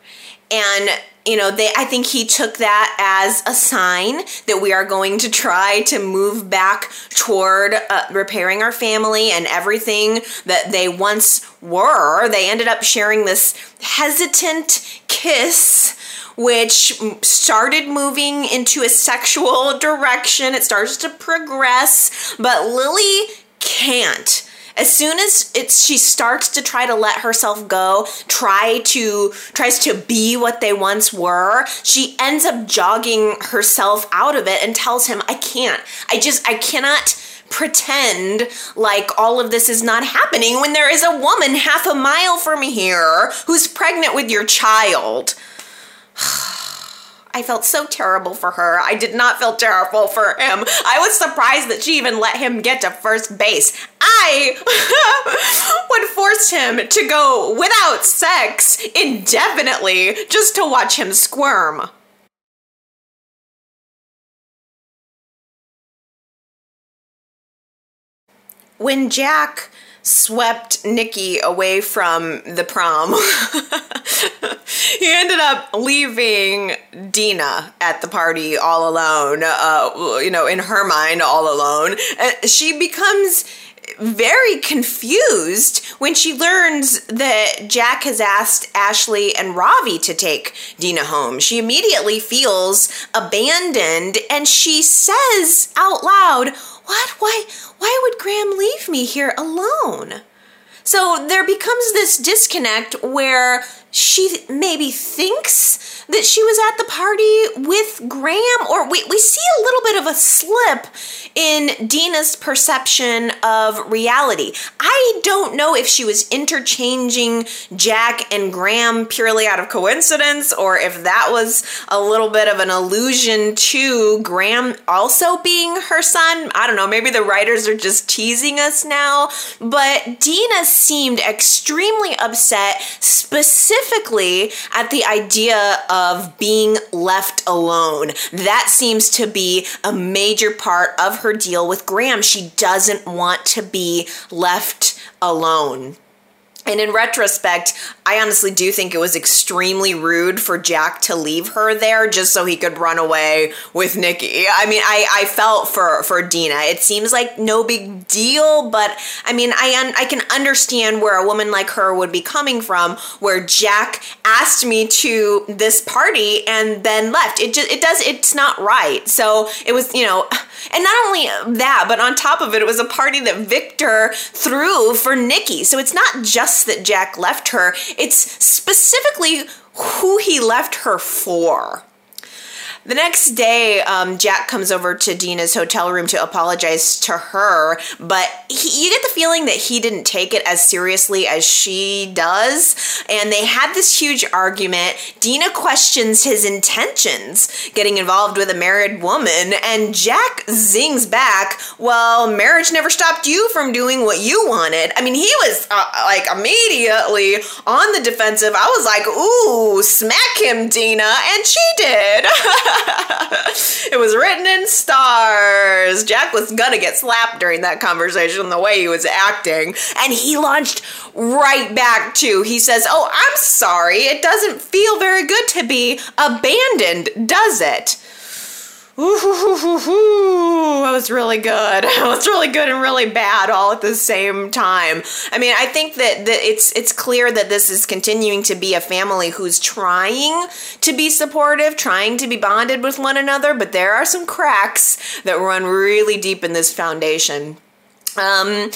and you know they i think he took that as a sign that we are going to try to move back toward uh, repairing our family and everything that they once were. They ended up sharing this hesitant kiss which started moving into a sexual direction. It starts to progress but lily can't as soon as it's she starts to try to let herself go try to tries to be what they once were she ends up jogging herself out of it and tells him i can't. I just i cannot pretend like all of this is not happening when there is a woman half a mile from here who's pregnant with your child I felt so terrible for her. I did not feel terrible for him. I was surprised that she even let him get to first base. I would force him to go without sex indefinitely just to watch him squirm. When Jack swept Nikki away from the prom. he ended up leaving Dina at the party all alone, uh, you know, in her mind, all alone. Uh, she becomes very confused when she learns that Jack has asked Ashley and Ravi to take Dina home. She immediately feels abandoned and she says out loud, What? Why why would Graham leave me here alone? So there becomes this disconnect where she maybe thinks that she was at the party with Graham, or we, we see a little bit of a slip in Dina's perception of reality. I don't know if she was interchanging Jack and Graham purely out of coincidence, or if that was a little bit of an allusion to Graham also being her son. I don't know, maybe the writers are just teasing us now, but Dina seemed extremely upset, specifically specifically at the idea of being left alone. That seems to be a major part of her deal with Graham. She doesn't want to be left alone. And in retrospect, I honestly do think it was extremely rude for Jack to leave her there just so he could run away with Nikki. I mean, I, I felt for, for Dina. It seems like no big deal, but I mean, I, un, I can understand where a woman like her would be coming from, where Jack asked me to this party and then left. It just, it does, it's not right. So it was, you know, and not only that, but on top of it, it was a party that Victor threw for Nikki. So it's not just that Jack left her, it's specifically who he left her for. The next day, um, Jack comes over to Dina's hotel room to apologize to her, but he, you get the feeling that he didn't take it as seriously as she does. And they had this huge argument. Dina questions his intentions getting involved with a married woman, and Jack zings back, Well, marriage never stopped you from doing what you wanted. I mean, he was uh, like immediately on the defensive. I was like, Ooh, smack him, Dina. And she did. it was written in stars. Jack was gonna get slapped during that conversation, the way he was acting. And he launched right back to, he says, Oh, I'm sorry. It doesn't feel very good to be abandoned, does it? Ooh, that was really good. It was really good and really bad all at the same time. I mean, I think that, that it's it's clear that this is continuing to be a family who's trying to be supportive, trying to be bonded with one another, but there are some cracks that run really deep in this foundation. Um,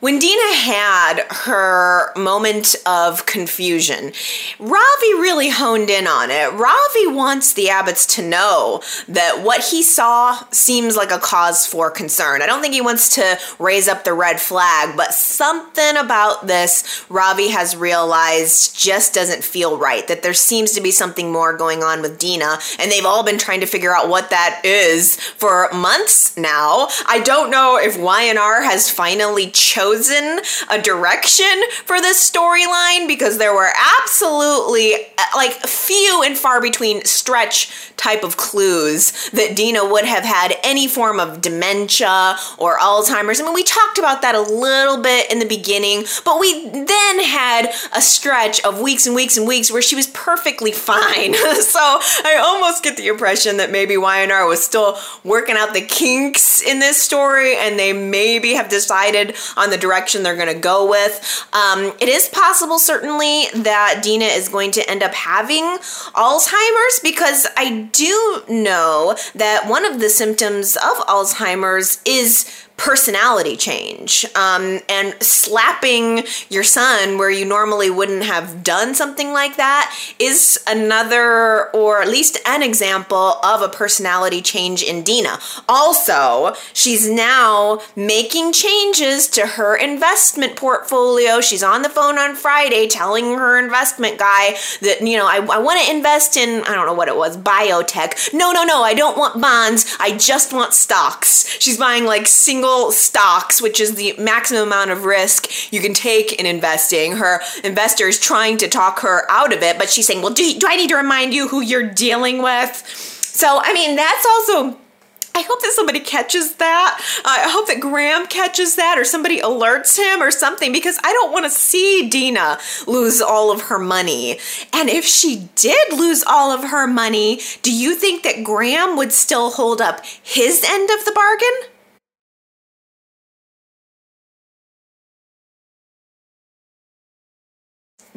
when Dina had her moment of confusion, Ravi really honed in on it. Ravi wants the Abbotts to know that what he saw seems like a cause for concern. I don't think he wants to raise up the red flag, but something about this Ravi has realized just doesn't feel right. That there seems to be something more going on with Dina, and they've all been trying to figure out what that is for months now. I don't know if Y&R has finally chosen chosen a direction for this storyline because there were absolutely uh, like few and far between stretch type of clues that Dina would have had any form of dementia or Alzheimer's. I mean, we talked about that a little bit in the beginning, but we then had a stretch of weeks and weeks and weeks where she was perfectly fine. so I almost get the impression that maybe Y&R was still working out the kinks in this story and they maybe have decided on the direction they're going to go with. Um, it is possible, certainly, that Dina is going to end up having Alzheimer's because I do know that one of the symptoms of Alzheimer's is personality change um, and slapping your son where you normally wouldn't have done something like that is another or at least an example of a personality change in Dina. Also, she's now making changes to her investment portfolio. She's on the phone on Friday telling her investment guy that, you know, I, I want to invest in, I don't know what it was, biotech. No, no, no, I don't want bonds. I just want stocks. She's buying like single single stocks, which is the maximum amount of risk you can take in investing. Her investor is trying to talk her out of it, but she's saying, Well, do, do I need to remind you who you're dealing with? So, I mean, that's also. I hope that somebody catches that. Uh, I hope that Graham catches that or somebody alerts him or something because I don't want to see Dina lose all of her money. And if she did lose all of her money, do you think that Graham would still hold up his end of the bargain?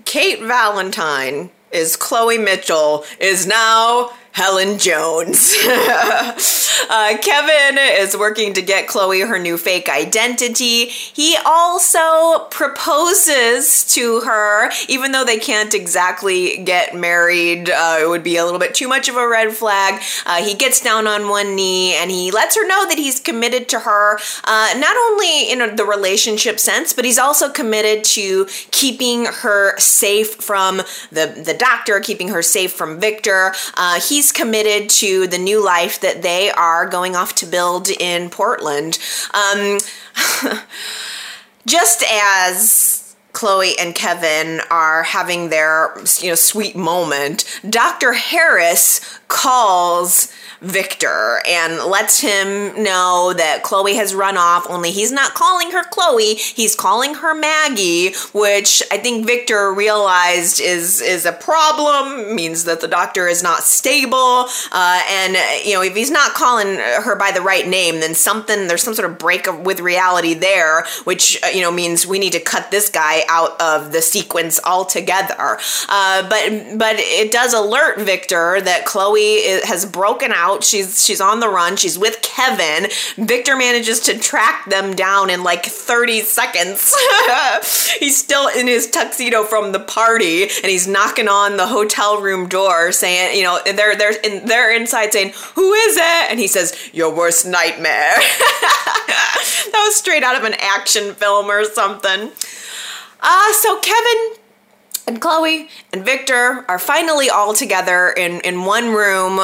Kate Valentine is Chloe Mitchell is now Helen Jones. uh, Kevin is working to get Chloe her new fake identity. He also proposes to her, even though they can't exactly get married. Uh, it would be a little bit too much of a red flag. Uh, he gets down on one knee and he lets her know that he's committed to her, uh, not only in the relationship sense, but he's also committed to keeping her safe from the, the doctor, keeping her safe from Victor. Uh, he's committed to the new life that they are going off to build in Portland. Um, just as Chloe and Kevin are having their you know sweet moment, Dr. Harris calls Victor and lets him know that Chloe has run off, only he's not calling her Chloe, he's calling her Maggie, which I think Victor realized is is a problem, means that the doctor is not stable. Uh, and you know, if he's not calling her by the right name, then something there's some sort of break with reality there, which uh, you know means we need to cut this guy out of the sequence altogether. Uh, but but it does alert Victor that Chloe has broken out. She's she's on the run. She's with Kevin. Victor manages to track them down in like 30 seconds. he's still in his tuxedo from the party and he's knocking on the hotel room door saying, you know, they're they're in, they're inside saying, "Who is it?" And he says, "Your worst nightmare." that was straight out of an action film or something. Uh, so Kevin and Chloe and Victor are finally all together in, in one room.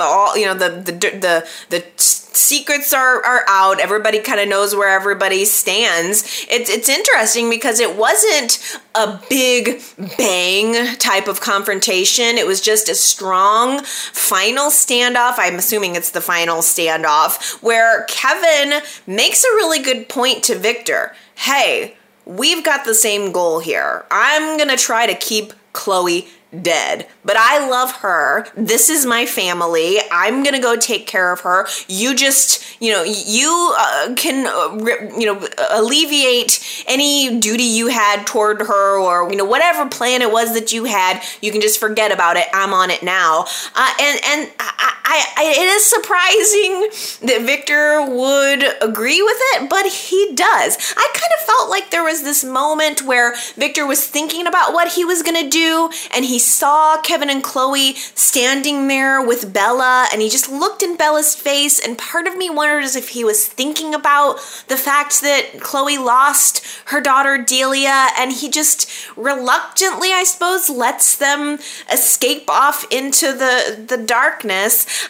All you know, the the the the secrets are are out. Everybody kind of knows where everybody stands. It's it's interesting because it wasn't a big bang type of confrontation. It was just a strong final standoff. I'm assuming it's the final standoff where Kevin makes a really good point to Victor. Hey we've got the same goal here. I'm gonna try to keep Chloe dead. But I love her. This is my family. I'm going to go take care of her. You just, you know, you uh, can, uh, you know, alleviate any duty you had toward her or, you know, whatever plan it was that you had. You can just forget about it. I'm on it now. Uh, and and I, I, I, it is surprising that Victor would agree with it, but he does. I kind of felt like there was this moment where Victor was thinking about what he was going to do and he saw Kevin and Chloe standing there with Bella, and he just looked in Bella's face, and part of me wondered as if he was thinking about the fact that Chloe lost her daughter Delia, and he just reluctantly, I suppose, lets them escape off into the the darkness.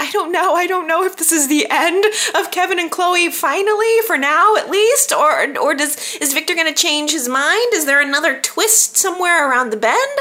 I don't know. I don't know if this is the end of Kevin and Chloe finally, for now at least, or or does is Victor going to change his mind? Is there another twist somewhere around the bend?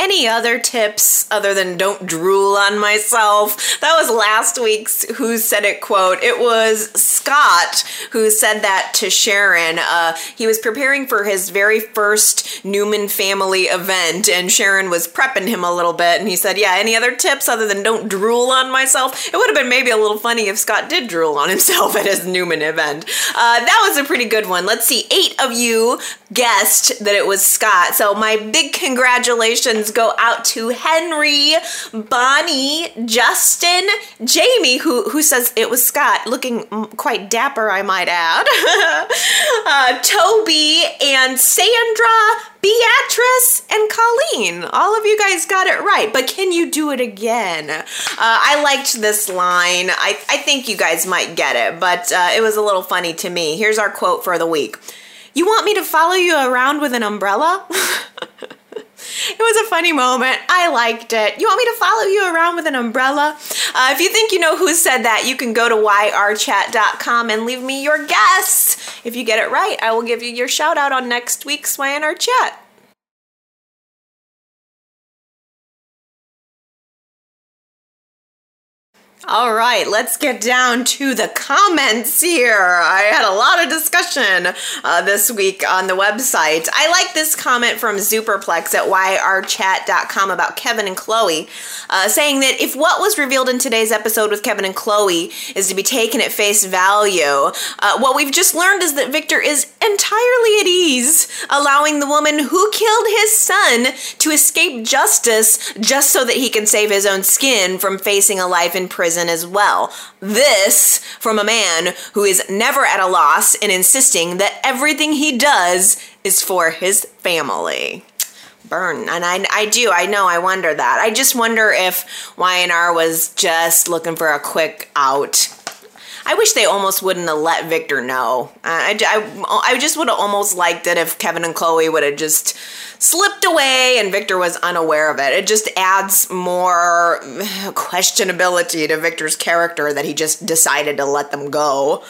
Any other tips other than don't drool on myself? That was last week's Who Said It quote. It was Scott who said that to Sharon. Uh, he was preparing for his very first Newman family event, and Sharon was prepping him a little bit. And he said, Yeah, any other tips other than don't drool on myself? It would have been maybe a little funny if Scott did drool on himself at his Newman event. Uh, that was a pretty good one. Let's see, eight of you guessed that it was Scott. So my big congratulations go out to Henry, Bonnie, Justin, Jamie, who who says it was Scott, looking quite dapper, I might add. uh, Toby and Sandra, Beatrice and Colleen. All of you guys got it right, but can you do it again? Uh, I liked this line. I, I think you guys might get it, but uh, it was a little funny to me. Here's our quote for the week You want me to follow you around with an umbrella? It was a funny moment. I liked it. You want me to follow you around with an umbrella? Uh, if you think you know who said that, you can go to yrchat.com and leave me your guess. If you get it right, I will give you your shout out on next week's Y&R Chat. All right, let's get down to the comments here. I had a lot of discussion uh, this week on the website. I like this comment from Superplex at yrchat.com about Kevin and Chloe, uh, saying that if what was revealed in today's episode with Kevin and Chloe is to be taken at face value, uh, what we've just learned is that Victor is entirely at ease, allowing the woman who killed his son to escape justice just so that he can save his own skin from facing a life in prison as well. This from a man who is never at a loss in insisting that everything he does is for his family. Burn. And I, I do, I know, I wonder that. I just wonder if Y&R was just looking for a quick out. I wish they almost wouldn't have let Victor know. I, I, I just would have almost liked it if Kevin and Chloe would have just slipped away and Victor was unaware of it. It just adds more questionability to Victor's character that he just decided to let them go.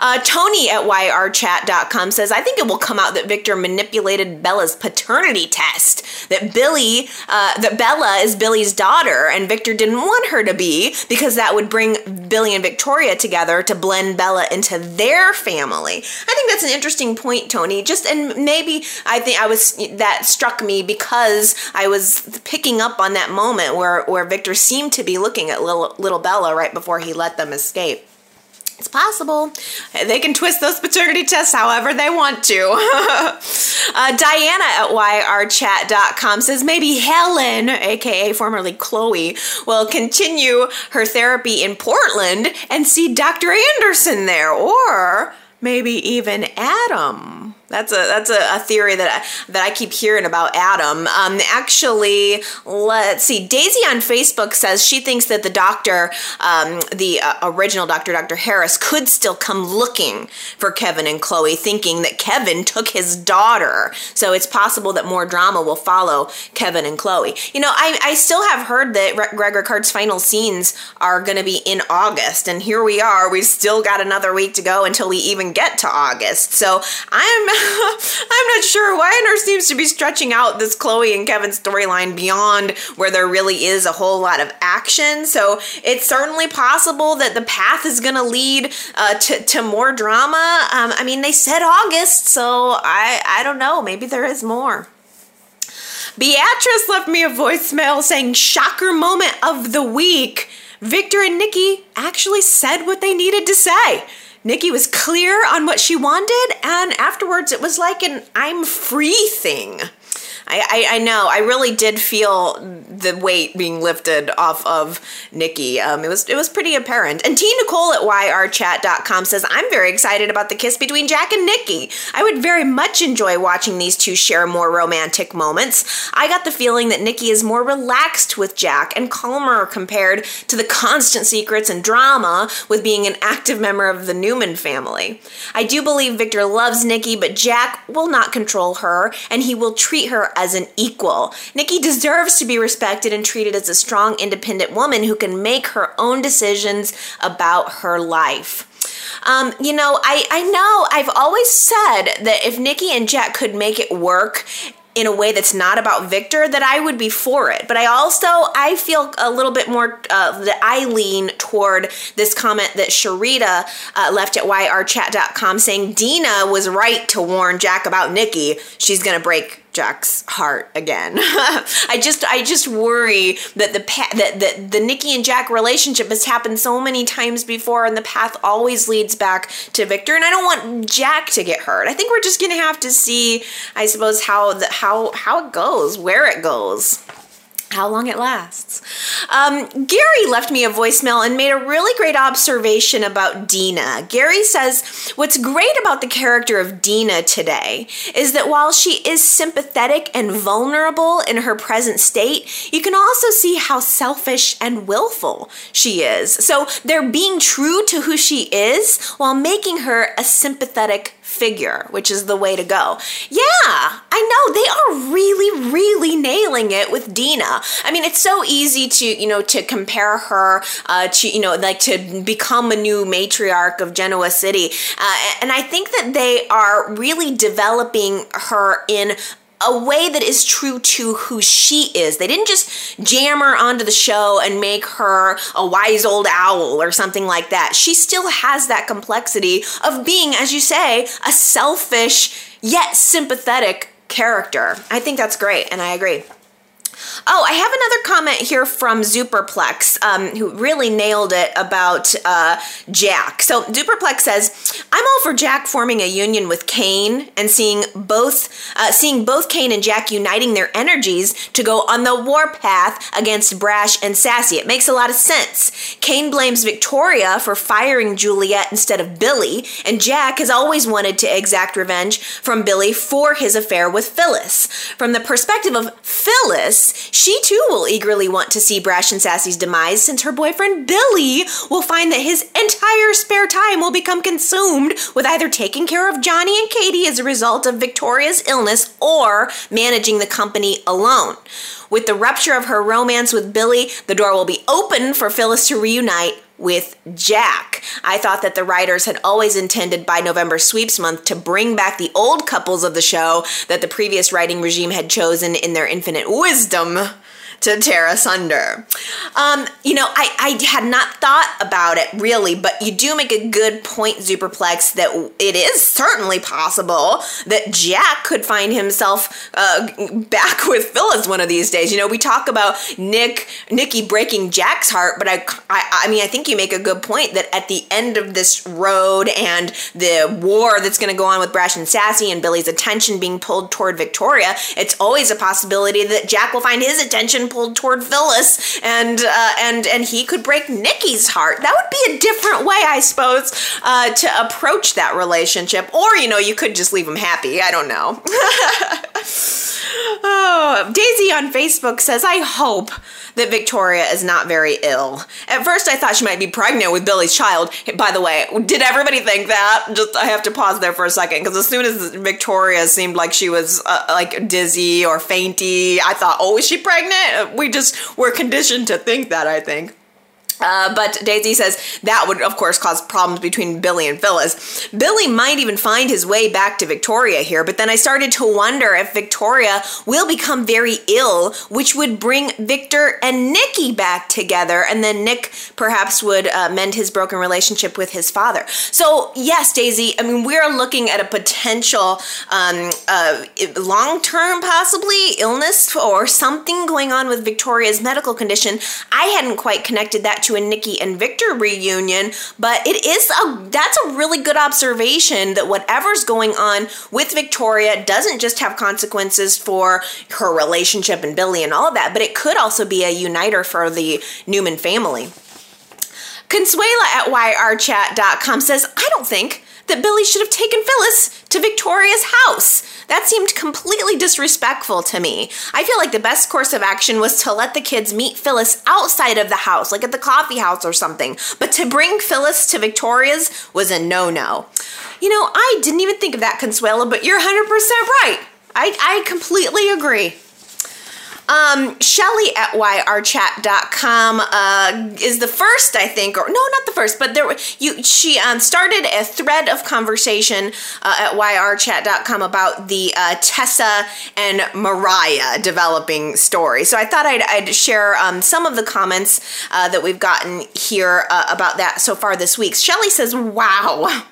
Uh, Tony at yrchat.com says, I think it will come out that Victor manipulated Bella's paternity test, that Billy, uh, that Bella is Billy's daughter, and Victor didn't want her to be because that would bring Billy and Victoria together to blend Bella into their family. I think that's an interesting point, Tony. Just, and maybe I think I was, that struck me because I was picking up on that moment where, where Victor seemed to be looking at little, little Bella right before he let them escape. It's possible. They can twist those paternity tests however they want to. uh, Diana at yrchat.com says maybe Helen, aka formerly Chloe, will continue her therapy in Portland and see Dr. Anderson there, or maybe even Adam. That's a that's a, a, theory that I, that I keep hearing about Adam. Um, actually, let's see. Daisy on Facebook says she thinks that the doctor, um, the uh, original doctor, Dr. Harris, could still come looking for Kevin and Chloe, thinking that Kevin took his daughter. So it's possible that more drama will follow Kevin and Chloe. You know, I, I still have heard that Re- Greg Rikaart's final scenes are going to be in August, and here we are. We've still got another week to go until we even get to August. So I'm I'm not sure. why Y&R seems to be stretching out this Chloe and Kevin storyline beyond where there really is a whole lot of action. So it's certainly possible that the path is going to lead uh, to, to more drama. Um, I mean, they said August, so I, I don't know. Maybe there is more. Beatrice left me a voicemail saying, shocker moment of the week. Victor and Nikki actually said what they needed to say. Nikki was clear on what she wanted, and afterwards it was like an I'm free thing. I, I, I, know. I really did feel the weight being lifted off of Nikki. Um, it was it was pretty apparent. And T Nicole at yrchat.com says, I'm very excited about the kiss between Jack and Nikki. I would very much enjoy watching these two share more romantic moments. I got the feeling that Nikki is more relaxed with Jack and calmer compared to the constant secrets and drama with being an active member of the Newman family. I do believe Victor loves Nikki, but Jack will not control her, and he will treat her as an equal. Nikki deserves to be respected and treated as a strong, independent woman who can make her own decisions about her life. Um, you know, I, I know I've always said that if Nikki and Jack could make it work in a way that's not about Victor, that I would be for it. But I also I feel a little bit more uh, that I lean toward this comment that Sharita uh, left at yrchat.com saying Dina was right to warn Jack about Nikki. She's gonna break Jack's heart again. I just I just worry that the pa- that, that the Nikki and Jack relationship has happened so many times before and the path always leads back to Victor and I don't want Jack to get hurt. I think we're just going to have to see I suppose how the how how it goes, where it goes how long it lasts. Um, Gary left me a voicemail and made a really great observation about Dina. Gary says, What's great about the character of Dina today is that while she is sympathetic and vulnerable in her present state, you can also see how selfish and willful she is. So they're being true to who she is while making her a sympathetic figure, which is the way to go. Yeah, I know they are really, really nailing it with Dina. I mean, it's so easy to, you know, to compare her uh, to, you know, like to become a new matriarch of Genoa City. Uh, and I think that they are really developing her in a way that is true to who she is. They didn't just jam her onto the show and make her a wise old owl or something like that. She still has that complexity of being, as you say, a selfish yet sympathetic character. I think that's great, and I agree. Oh, I have another comment here from Zuperplex, um, who really nailed it about uh, Jack. So Zuperplex says, "I'm all for Jack forming a union with Cane and seeing both, uh, seeing both Cane and Jack uniting their energies to go on the warpath against Brash and Sassy. It makes a lot of sense. Cane blames Victoria for firing Juliet instead of Billy, and Jack has always wanted to exact revenge from Billy for his affair with Phyllis. From the perspective of Phyllis." She too will eagerly want to see Brash and Sassy's demise since her boyfriend Billy will find that his entire spare time will become consumed with either taking care of Johnny and Katie as a result of Victoria's illness or managing the company alone. With the rupture of her romance with Billy, the door will be open for Phyllis to reunite with Jack. I thought that the writers had always intended by November Sweeps Month to bring back the old couples of the show that the previous writing regime had chosen in their infinite wisdom to tear asunder. Um, you know, I, I had not thought about it really, but you do make a good point, Superplex, that it is certainly possible that Jack could find himself uh, back with Phyllis one of these days. You know, we talk about Nick, Nikki breaking Jack's heart, but I, I, I mean, I think you make a good point that at the end of this road and the war that's going to go on with Brash and Sassy and Billy's attention being pulled toward Victoria, it's always a possibility that Jack will find his attention pulled toward Phyllis, and uh, and and he could break Nikki's heart. That would be a different way, I suppose, uh, to approach that relationship. Or you know, you could just leave him happy. I don't know. oh, Daisy on Facebook says, "I hope." that Victoria is not very ill. At first, I thought she might be pregnant with Billy's child. By the way, did everybody think that? Just I have to pause there for a second because as soon as Victoria seemed like she was uh, like dizzy or fainty, I thought, oh, is she pregnant? We just were conditioned to think that. I think. Uh, but Daisy says that would, of course, cause problems between Billy and Phyllis. Billy might even find his way back to Victoria here, but then I started to wonder if Victoria will become very ill, which would bring Victor and Nikki back together, and then Nick perhaps would uh, mend his broken relationship with his father. So, yes, Daisy, I mean, we're looking at a potential um, uh, long term, possibly, illness or something going on with Victoria's medical condition. I hadn't quite connected that to a Nikki and Victor reunion, but it is a that's a really good observation that whatever's going on with Victoria doesn't just have consequences for her relationship and Billy and all of that, but it could also be a uniter for the Newman family. Consuela at yrchat.com says, I don't think that Billy should have taken Phyllis to Victoria's house. That seemed completely disrespectful to me. I feel like the best course of action was to let the kids meet Phyllis outside of the house, like at the coffee house or something. But to bring Phyllis to Victoria's was a no no. You know, I didn't even think of that, Consuela, but you're 100% right. I, I completely agree. Um, Shelly at yrchat.com uh, is the first, I think, or no, not the first, but there you she um, started a thread of conversation uh, at yrchat.com about the uh, Tessa and Mariah developing story. So I thought I'd, I'd share um, some of the comments uh, that we've gotten here uh, about that so far this week. Shelly says, "Wow,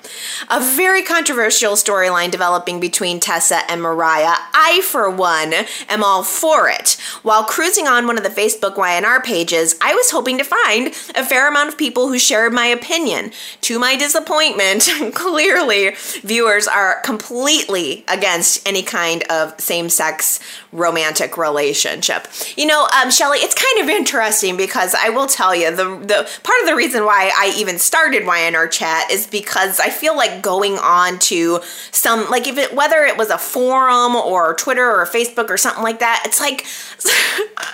a very controversial storyline developing between Tessa and Mariah. I, for one, am all for it." While cruising on one of the Facebook Y&R pages, I was hoping to find a fair amount of people who shared my opinion. To my disappointment, clearly, viewers are completely against any kind of same sex romantic relationship. You know, um, Shelly, it's kind of interesting because I will tell you the the part of the reason why I even started Y&R chat is because I feel like going on to some like if it whether it was a forum or Twitter or Facebook or something like that, it's like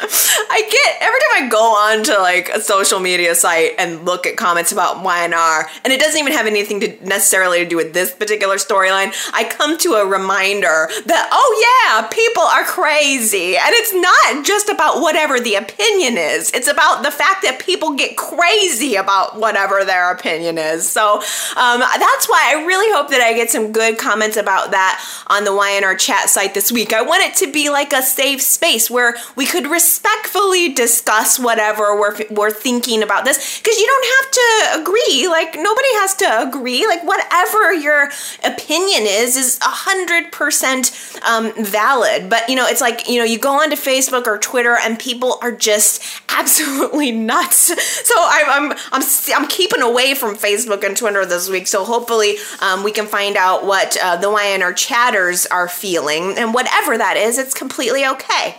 I get every time I go on to like a social media site and look at comments about Y&R, and it doesn't even have anything to necessarily to do with this particular storyline. I come to a reminder that oh yeah, people are crazy, and it's not just about whatever the opinion is. It's about the fact that people get crazy about whatever their opinion is. So um, that's why I really hope that I get some good comments about that on the Y&R chat site this week. I want it to be like a safe space where we could respectfully discuss whatever we're, we're thinking about this because you don't have to agree. Like, nobody has to agree. Like, whatever your opinion is, is 100% um, valid. But, you know, it's like, you know, you go onto Facebook or Twitter and people are just absolutely nuts. So I'm, I'm, I'm, I'm keeping away from Facebook and Twitter this week. So hopefully um, we can find out what uh, the Y&R chatters are feeling. And whatever that is, it's completely okay.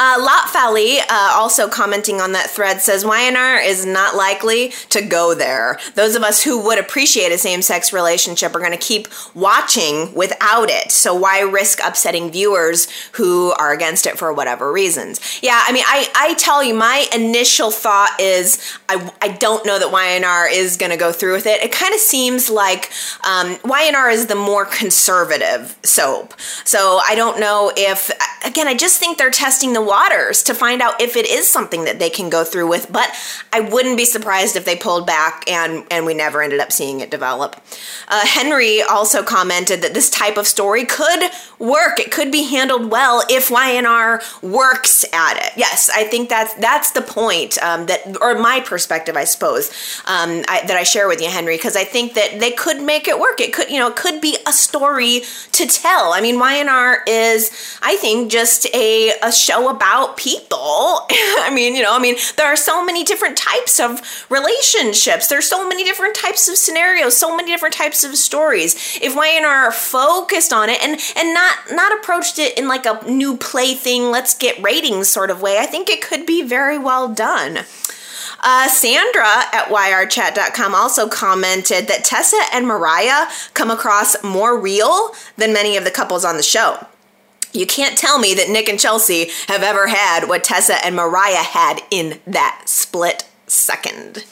Uh, Lot Fally, uh, also commenting on that thread, says Y&R is not likely to go there. Those of us who would appreciate a same sex relationship are going to keep watching without it. So why risk upsetting viewers who are against it for whatever reasons? Yeah, I mean, I, I tell you, my initial thought is I, I don't know that Y&R is going to go through with it. It kind of seems like um, Y&R is the more conservative soap. So I don't know if, again, I just think they're testing the waters to find out if it is something that they can go through with. But I wouldn't be surprised if they pulled back and and we never ended up seeing it develop. Uh, Henry also commented that this type of story could work. It could be handled well if Y&R works at it. Yes, I think that's that's the point um, that, or my perspective, I suppose, um, I, that I share with you, Henry, because I think that they could make it work. It could, you know, it could be a story to tell. I mean, Y&R is, I think, just a a show about people. I mean, you know, I mean, there are so many different types of relationships. There's so many different types of scenarios, so many different types of stories. If Y&R focused on it and and not not approached it in like a new plaything, let's get ratings sort of way, I think it could be very well done. Uh, Sandra at yrchat.com also commented that Tessa and Mariah come across more real than many of the couples on the show. You can't tell me that Nick and Chelsea have ever had what Tessa and Mariah had in that split second.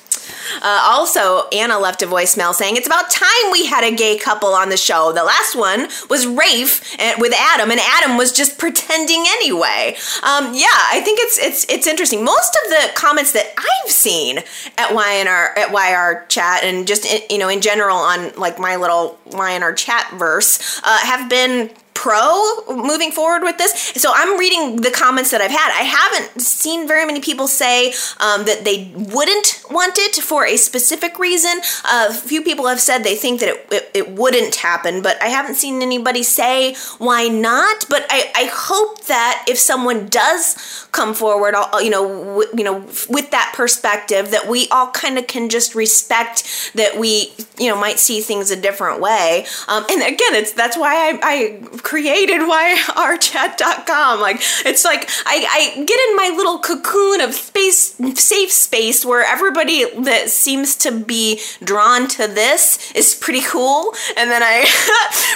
Uh, also, Anna left a voicemail saying it's about time we had a gay couple on the show. The last one was Rafe with Adam, and Adam was just pretending anyway. Um, yeah, I think it's it's it's interesting. Most of the comments that I've seen at Y&R at YR chat and just you know in general on like my little Y&R chat verse uh, have been pro moving forward with this. So I'm reading the comments that I've had. I haven't seen very many people say um, that they wouldn't want it for a specific reason. Uh, a few people have said they think that it, it, it, wouldn't happen, but I haven't seen anybody say why not. But I, I hope that if someone does come forward, you know, w- you know, with that perspective, that we all kind of can just respect that we, you know, might see things a different way. Um, and again, it's that's why I, I created yrchat.com. Like it's like I, I get in my little cocoon of space, safe space where everybody that seems to be drawn to this is pretty cool, and then I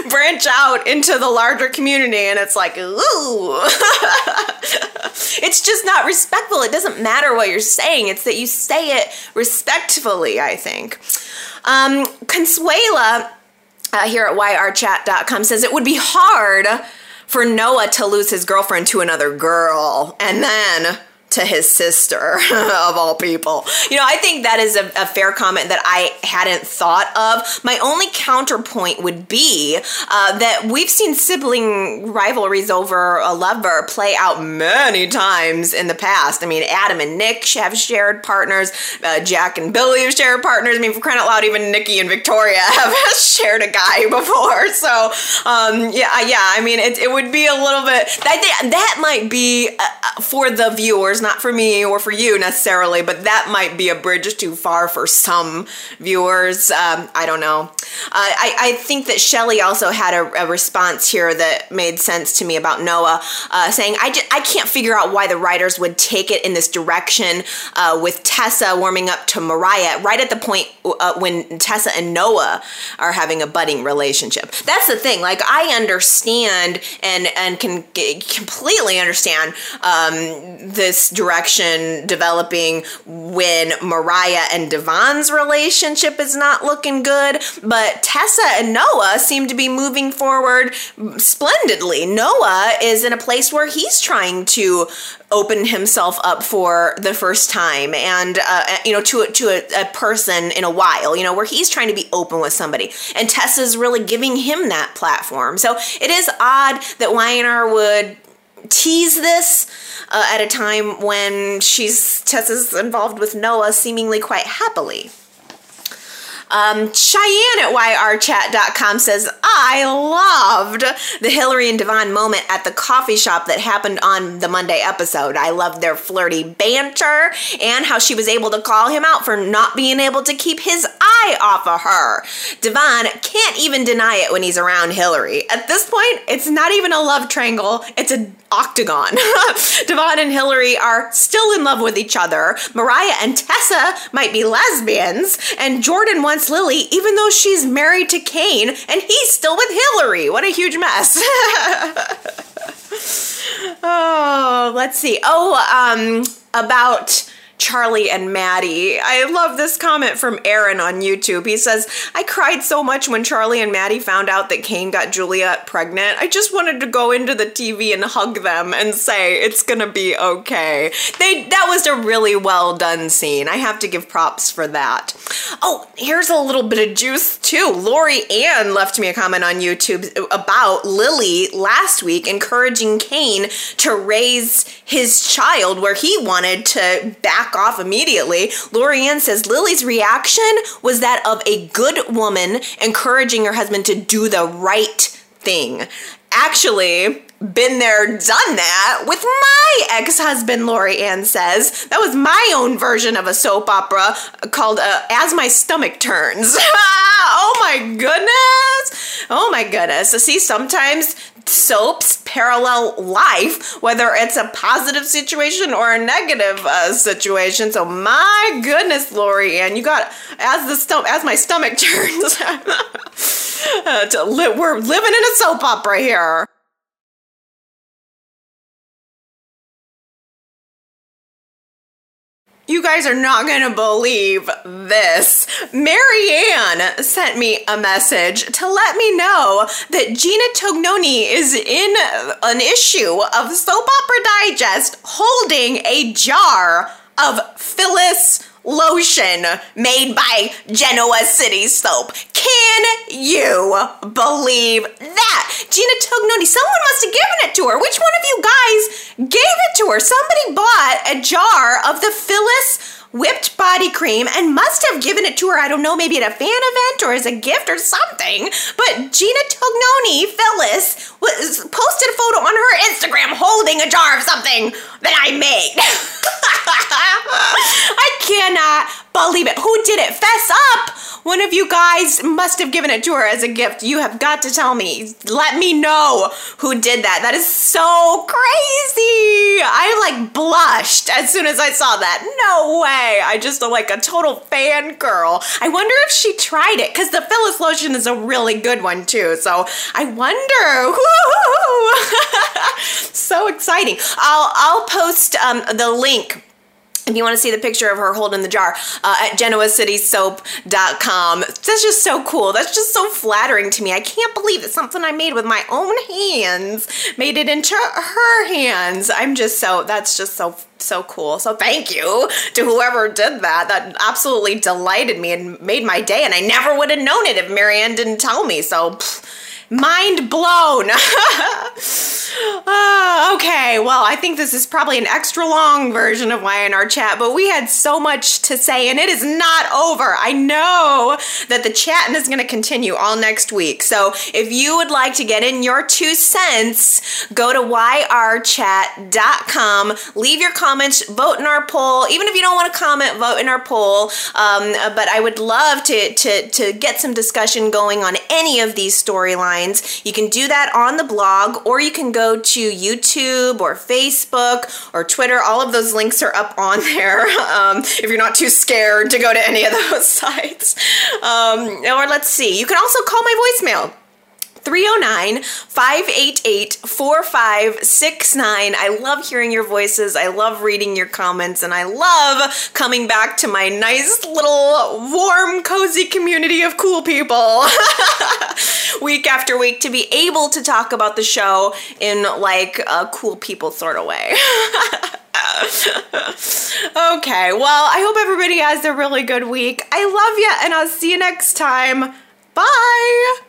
branch out into the larger community, and it's like ooh, it's just not respectful. It doesn't matter what you're saying; it's that you say it respectfully. I think. Um, Consuela uh, here at yrchat.com says it would be hard for Noah to lose his girlfriend to another girl. And then to his sister of all people. You know, I think that is a, a, fair comment that I hadn't thought of. My only counterpoint would be uh, that we've seen sibling rivalries over a lover play out many times in the past. I mean, Adam and Nick have shared partners, uh, Jack and Billy have shared partners. I mean, for crying out loud, even Nikki and Victoria have shared a guy before. So, um, yeah, yeah, I mean, it, it would be a little bit, I think that might be uh, for the viewers not for me or for you necessarily, but that might be a bridge too far for some viewers. Um, I don't know. Uh, I, I think that Shelley also had a, a, response here that made sense to me about Noah, uh, saying, I, just, I can't figure out why the writers would take it in this direction uh, with Tessa warming up to Mariah right at the point uh, when Tessa and Noah are having a budding relationship. That's the thing. Like, I understand and, and can completely understand um, this direction developing when Mariah and Devon's relationship is not looking good, but Tessa and Noah seem to be moving forward splendidly. Noah is in a place where he's trying to open himself up for the first time and uh, you know to a, to a, a, person in a while you know where he's trying to be open with somebody and tessa's really giving him that platform so it is odd that Y&R would tease this uh, at a time when she's tessa's involved with noah seemingly quite happily um, Cheyenne at yrchat.com says, I loved the Hilary and Devon moment at the coffee shop that happened on the Monday episode. I loved their flirty banter and how she was able to call him out for not being able to keep his eye off of her. Devon can't even deny it when he's around Hilary. At this point, it's not even a love triangle, it's an octagon. Devon and Hilary are still in love with each other. Mariah and Tessa might be lesbians, and Jordan wants Lily even though she's married to Cane and he's still with Hilary. What a huge mess. oh, let's see. Oh, um, about Charlie and Maddie. I love this comment from Aaron on YouTube. He says, I cried so much when Charlie and Maddie found out that Cane got Juliet pregnant. I just wanted to go into the TV and hug them and say, it's gonna be okay. They That was a really well done scene. I have to give props for that. Oh, here's a little bit of juice too. Lori Ann left me a comment on YouTube about Lily last week encouraging Cane to raise his child where he wanted to back back off immediately. Lorianne says Lily's reaction was that of a good woman encouraging her husband to do the right thing. Actually, been there, done that with my ex husband, Lori Ann says. That was my own version of a soap opera called uh, As My Stomach Turns. oh my goodness. Oh my goodness. So, see, sometimes soaps parallel life, whether it's a positive situation or a negative uh, situation. So my goodness, Lori, and you got as the sto- as my stomach turns, uh, li- we're living in a soap opera here. You guys are not going to believe this. Marianne sent me a message to let me know that Gina Tognoni is in an issue of Soap Opera Digest holding a jar of Phyllis lotion made by Genoa City Soap. Can you believe that? Gina Tognoni, someone must have given it to her. Which one of you gave it to her? Somebody bought a jar of the Phyllis whipped body cream and must have given it to her, I don't know, maybe at a fan event or as a gift or something. But Gina Tognoni, Phyllis, was posted a photo on her Instagram holding a jar of something that I made. I cannot believe it. Who did it? Fess up! One of you guys must have given it to her as a gift. You have got to tell me. Let me know who did that. That is so crazy. I like blushed as soon as I saw that. No way. I just like a total fangirl. I wonder if she tried it because the Phyllis lotion is a really good one too. So I wonder. so exciting. I'll I'll post um, the link if you want to see the picture of her holding the jar uh, at genoacitysoap.com that's just so cool. That's just so flattering to me. I can't believe it's something i made with my own hands. Made it into her hands. I'm just so that's just so so cool. So thank you to whoever did that. That absolutely delighted me and made my day and i never would have known it if marianne didn't tell me. So pff, mind blown Uh, okay, well, I think this is probably an extra long version of Y&R chat, but we had so much to say and it is not over. I know that the chatting is going to continue all next week. So if you would like to get in your two cents, go to yrchat.com, leave your comments, vote in our poll. Even if you don't want to comment, vote in our poll. Um, but I would love to, to, to get some discussion going on any of these storylines. You can do that on the blog or you can go to YouTube or Facebook or Twitter. All of those links are up on there um, if you're not too scared to go to any of those sites. Um, or let's see, you can also call my voicemail. 309 588 4569. I love hearing your voices. I love reading your comments, and I love coming back to my nice little warm, cozy community of cool people week after week to be able to talk about the show in like a cool people sort of way. okay, well, I hope everybody has a really good week. I love you, and I'll see you next time. Bye.